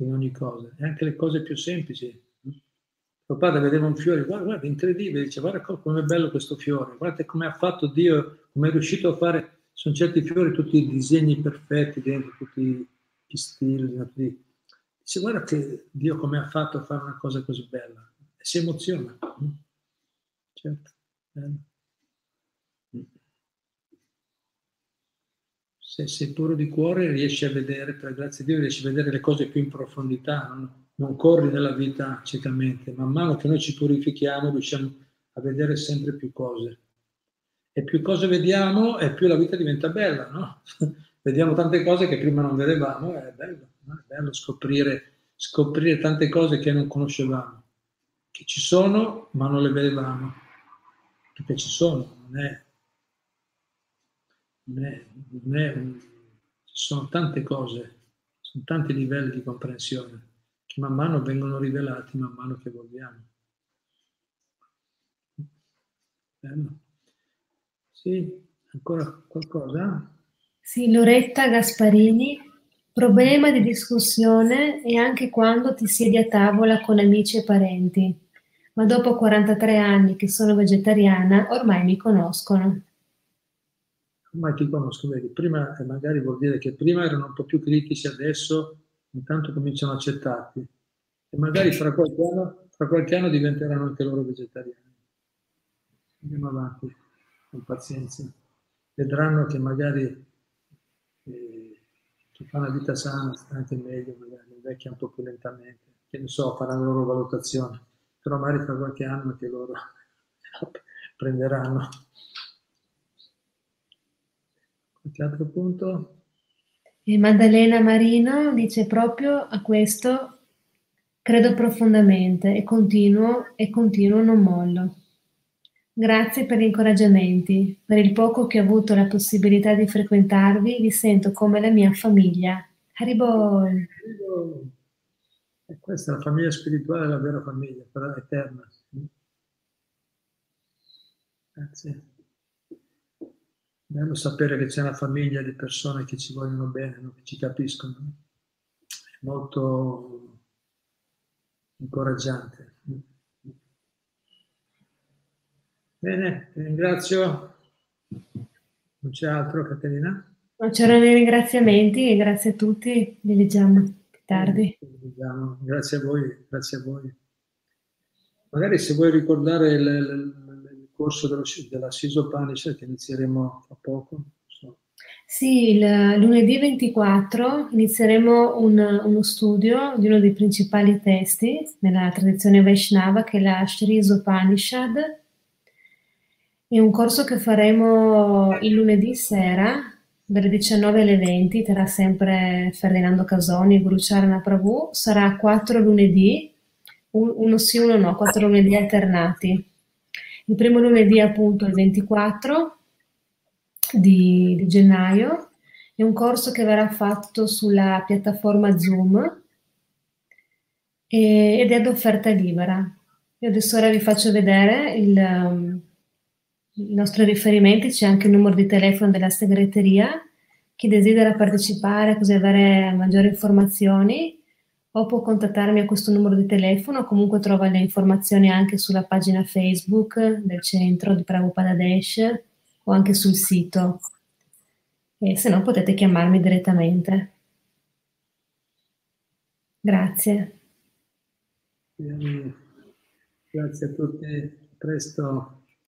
in ogni cosa, e anche le cose più semplici. Mio padre vedeva un fiore, guarda, guarda, incredibile, dice, guarda come è bello questo fiore, guarda come ha fatto Dio, come è riuscito a fare sono certi fiori, tutti i disegni perfetti dentro, tutti i pistili, tutti... dice guarda che Dio come ha fatto a fare una cosa così bella e si emoziona. Certo, bello. Se sei puro di cuore riesci a vedere, per grazia di Dio, riesci a vedere le cose più in profondità, non, non corri nella vita ciecamente. Man mano che noi ci purifichiamo riusciamo a vedere sempre più cose e più cose vediamo e più la vita diventa bella, no? vediamo tante cose che prima non vedevamo, è bello, no? è bello scoprire, scoprire tante cose che non conoscevamo, che ci sono ma non le vedevamo, perché ci sono, non è, non è, non è ci sono tante cose, sono tanti livelli di comprensione che man mano vengono rivelati man mano che evolviamo. Bello. Sì, ancora qualcosa? Sì, Loretta Gasparini. Problema di discussione è anche quando ti siedi a tavola con amici e parenti, ma dopo 43 anni che sono vegetariana ormai mi conoscono. Ormai ti conosco, vedi, prima magari vuol dire che prima erano un po' più critici, adesso intanto cominciano a accettarti e magari fra qualche anno, fra qualche anno diventeranno anche loro vegetariani. Andiamo avanti con pazienza. Vedranno che magari eh, chi fa una vita sana sta anche meglio, magari invecchia un po' più lentamente, che ne so, faranno la loro valutazione, però magari fra qualche anno anche loro prenderanno. Qualche altro punto? E Maddalena Marino dice proprio a questo credo profondamente e continuo e continuo non mollo. Grazie per gli incoraggiamenti. Per il poco che ho avuto la possibilità di frequentarvi, vi sento come la mia famiglia. Haribol! E questa è la famiglia spirituale, la vera famiglia, quella eterna. Grazie. Bello sapere che c'è una famiglia di persone che ci vogliono bene, che ci capiscono. È molto incoraggiante. Bene, ti ringrazio. Non c'è altro, Caterina? Non c'erano i ringraziamenti grazie a tutti, li leggiamo più tardi. Grazie a voi, grazie a voi. Magari se vuoi ricordare il, il, il corso dello, della Siso Panish che inizieremo fra poco. So. Sì, il lunedì 24 inizieremo un, uno studio di uno dei principali testi nella tradizione Vaishnava che è la Sri Upanishad è un corso che faremo il lunedì sera, dalle 19 alle 20, terrà sempre Ferdinando Casoni e Guru Charana Prabhu. Sarà quattro lunedì, uno sì, uno no, quattro lunedì alternati. Il primo lunedì appunto il 24 di, di gennaio, è un corso che verrà fatto sulla piattaforma Zoom ed è ad offerta libera. Io adesso ora vi faccio vedere il i nostri riferimenti, c'è anche il numero di telefono della segreteria. Chi desidera partecipare, così avere maggiori informazioni, o può contattarmi a questo numero di telefono, comunque trova le informazioni anche sulla pagina Facebook del centro di Prabhupada Dash o anche sul sito. E se no potete chiamarmi direttamente. Grazie. Grazie a tutti, presto.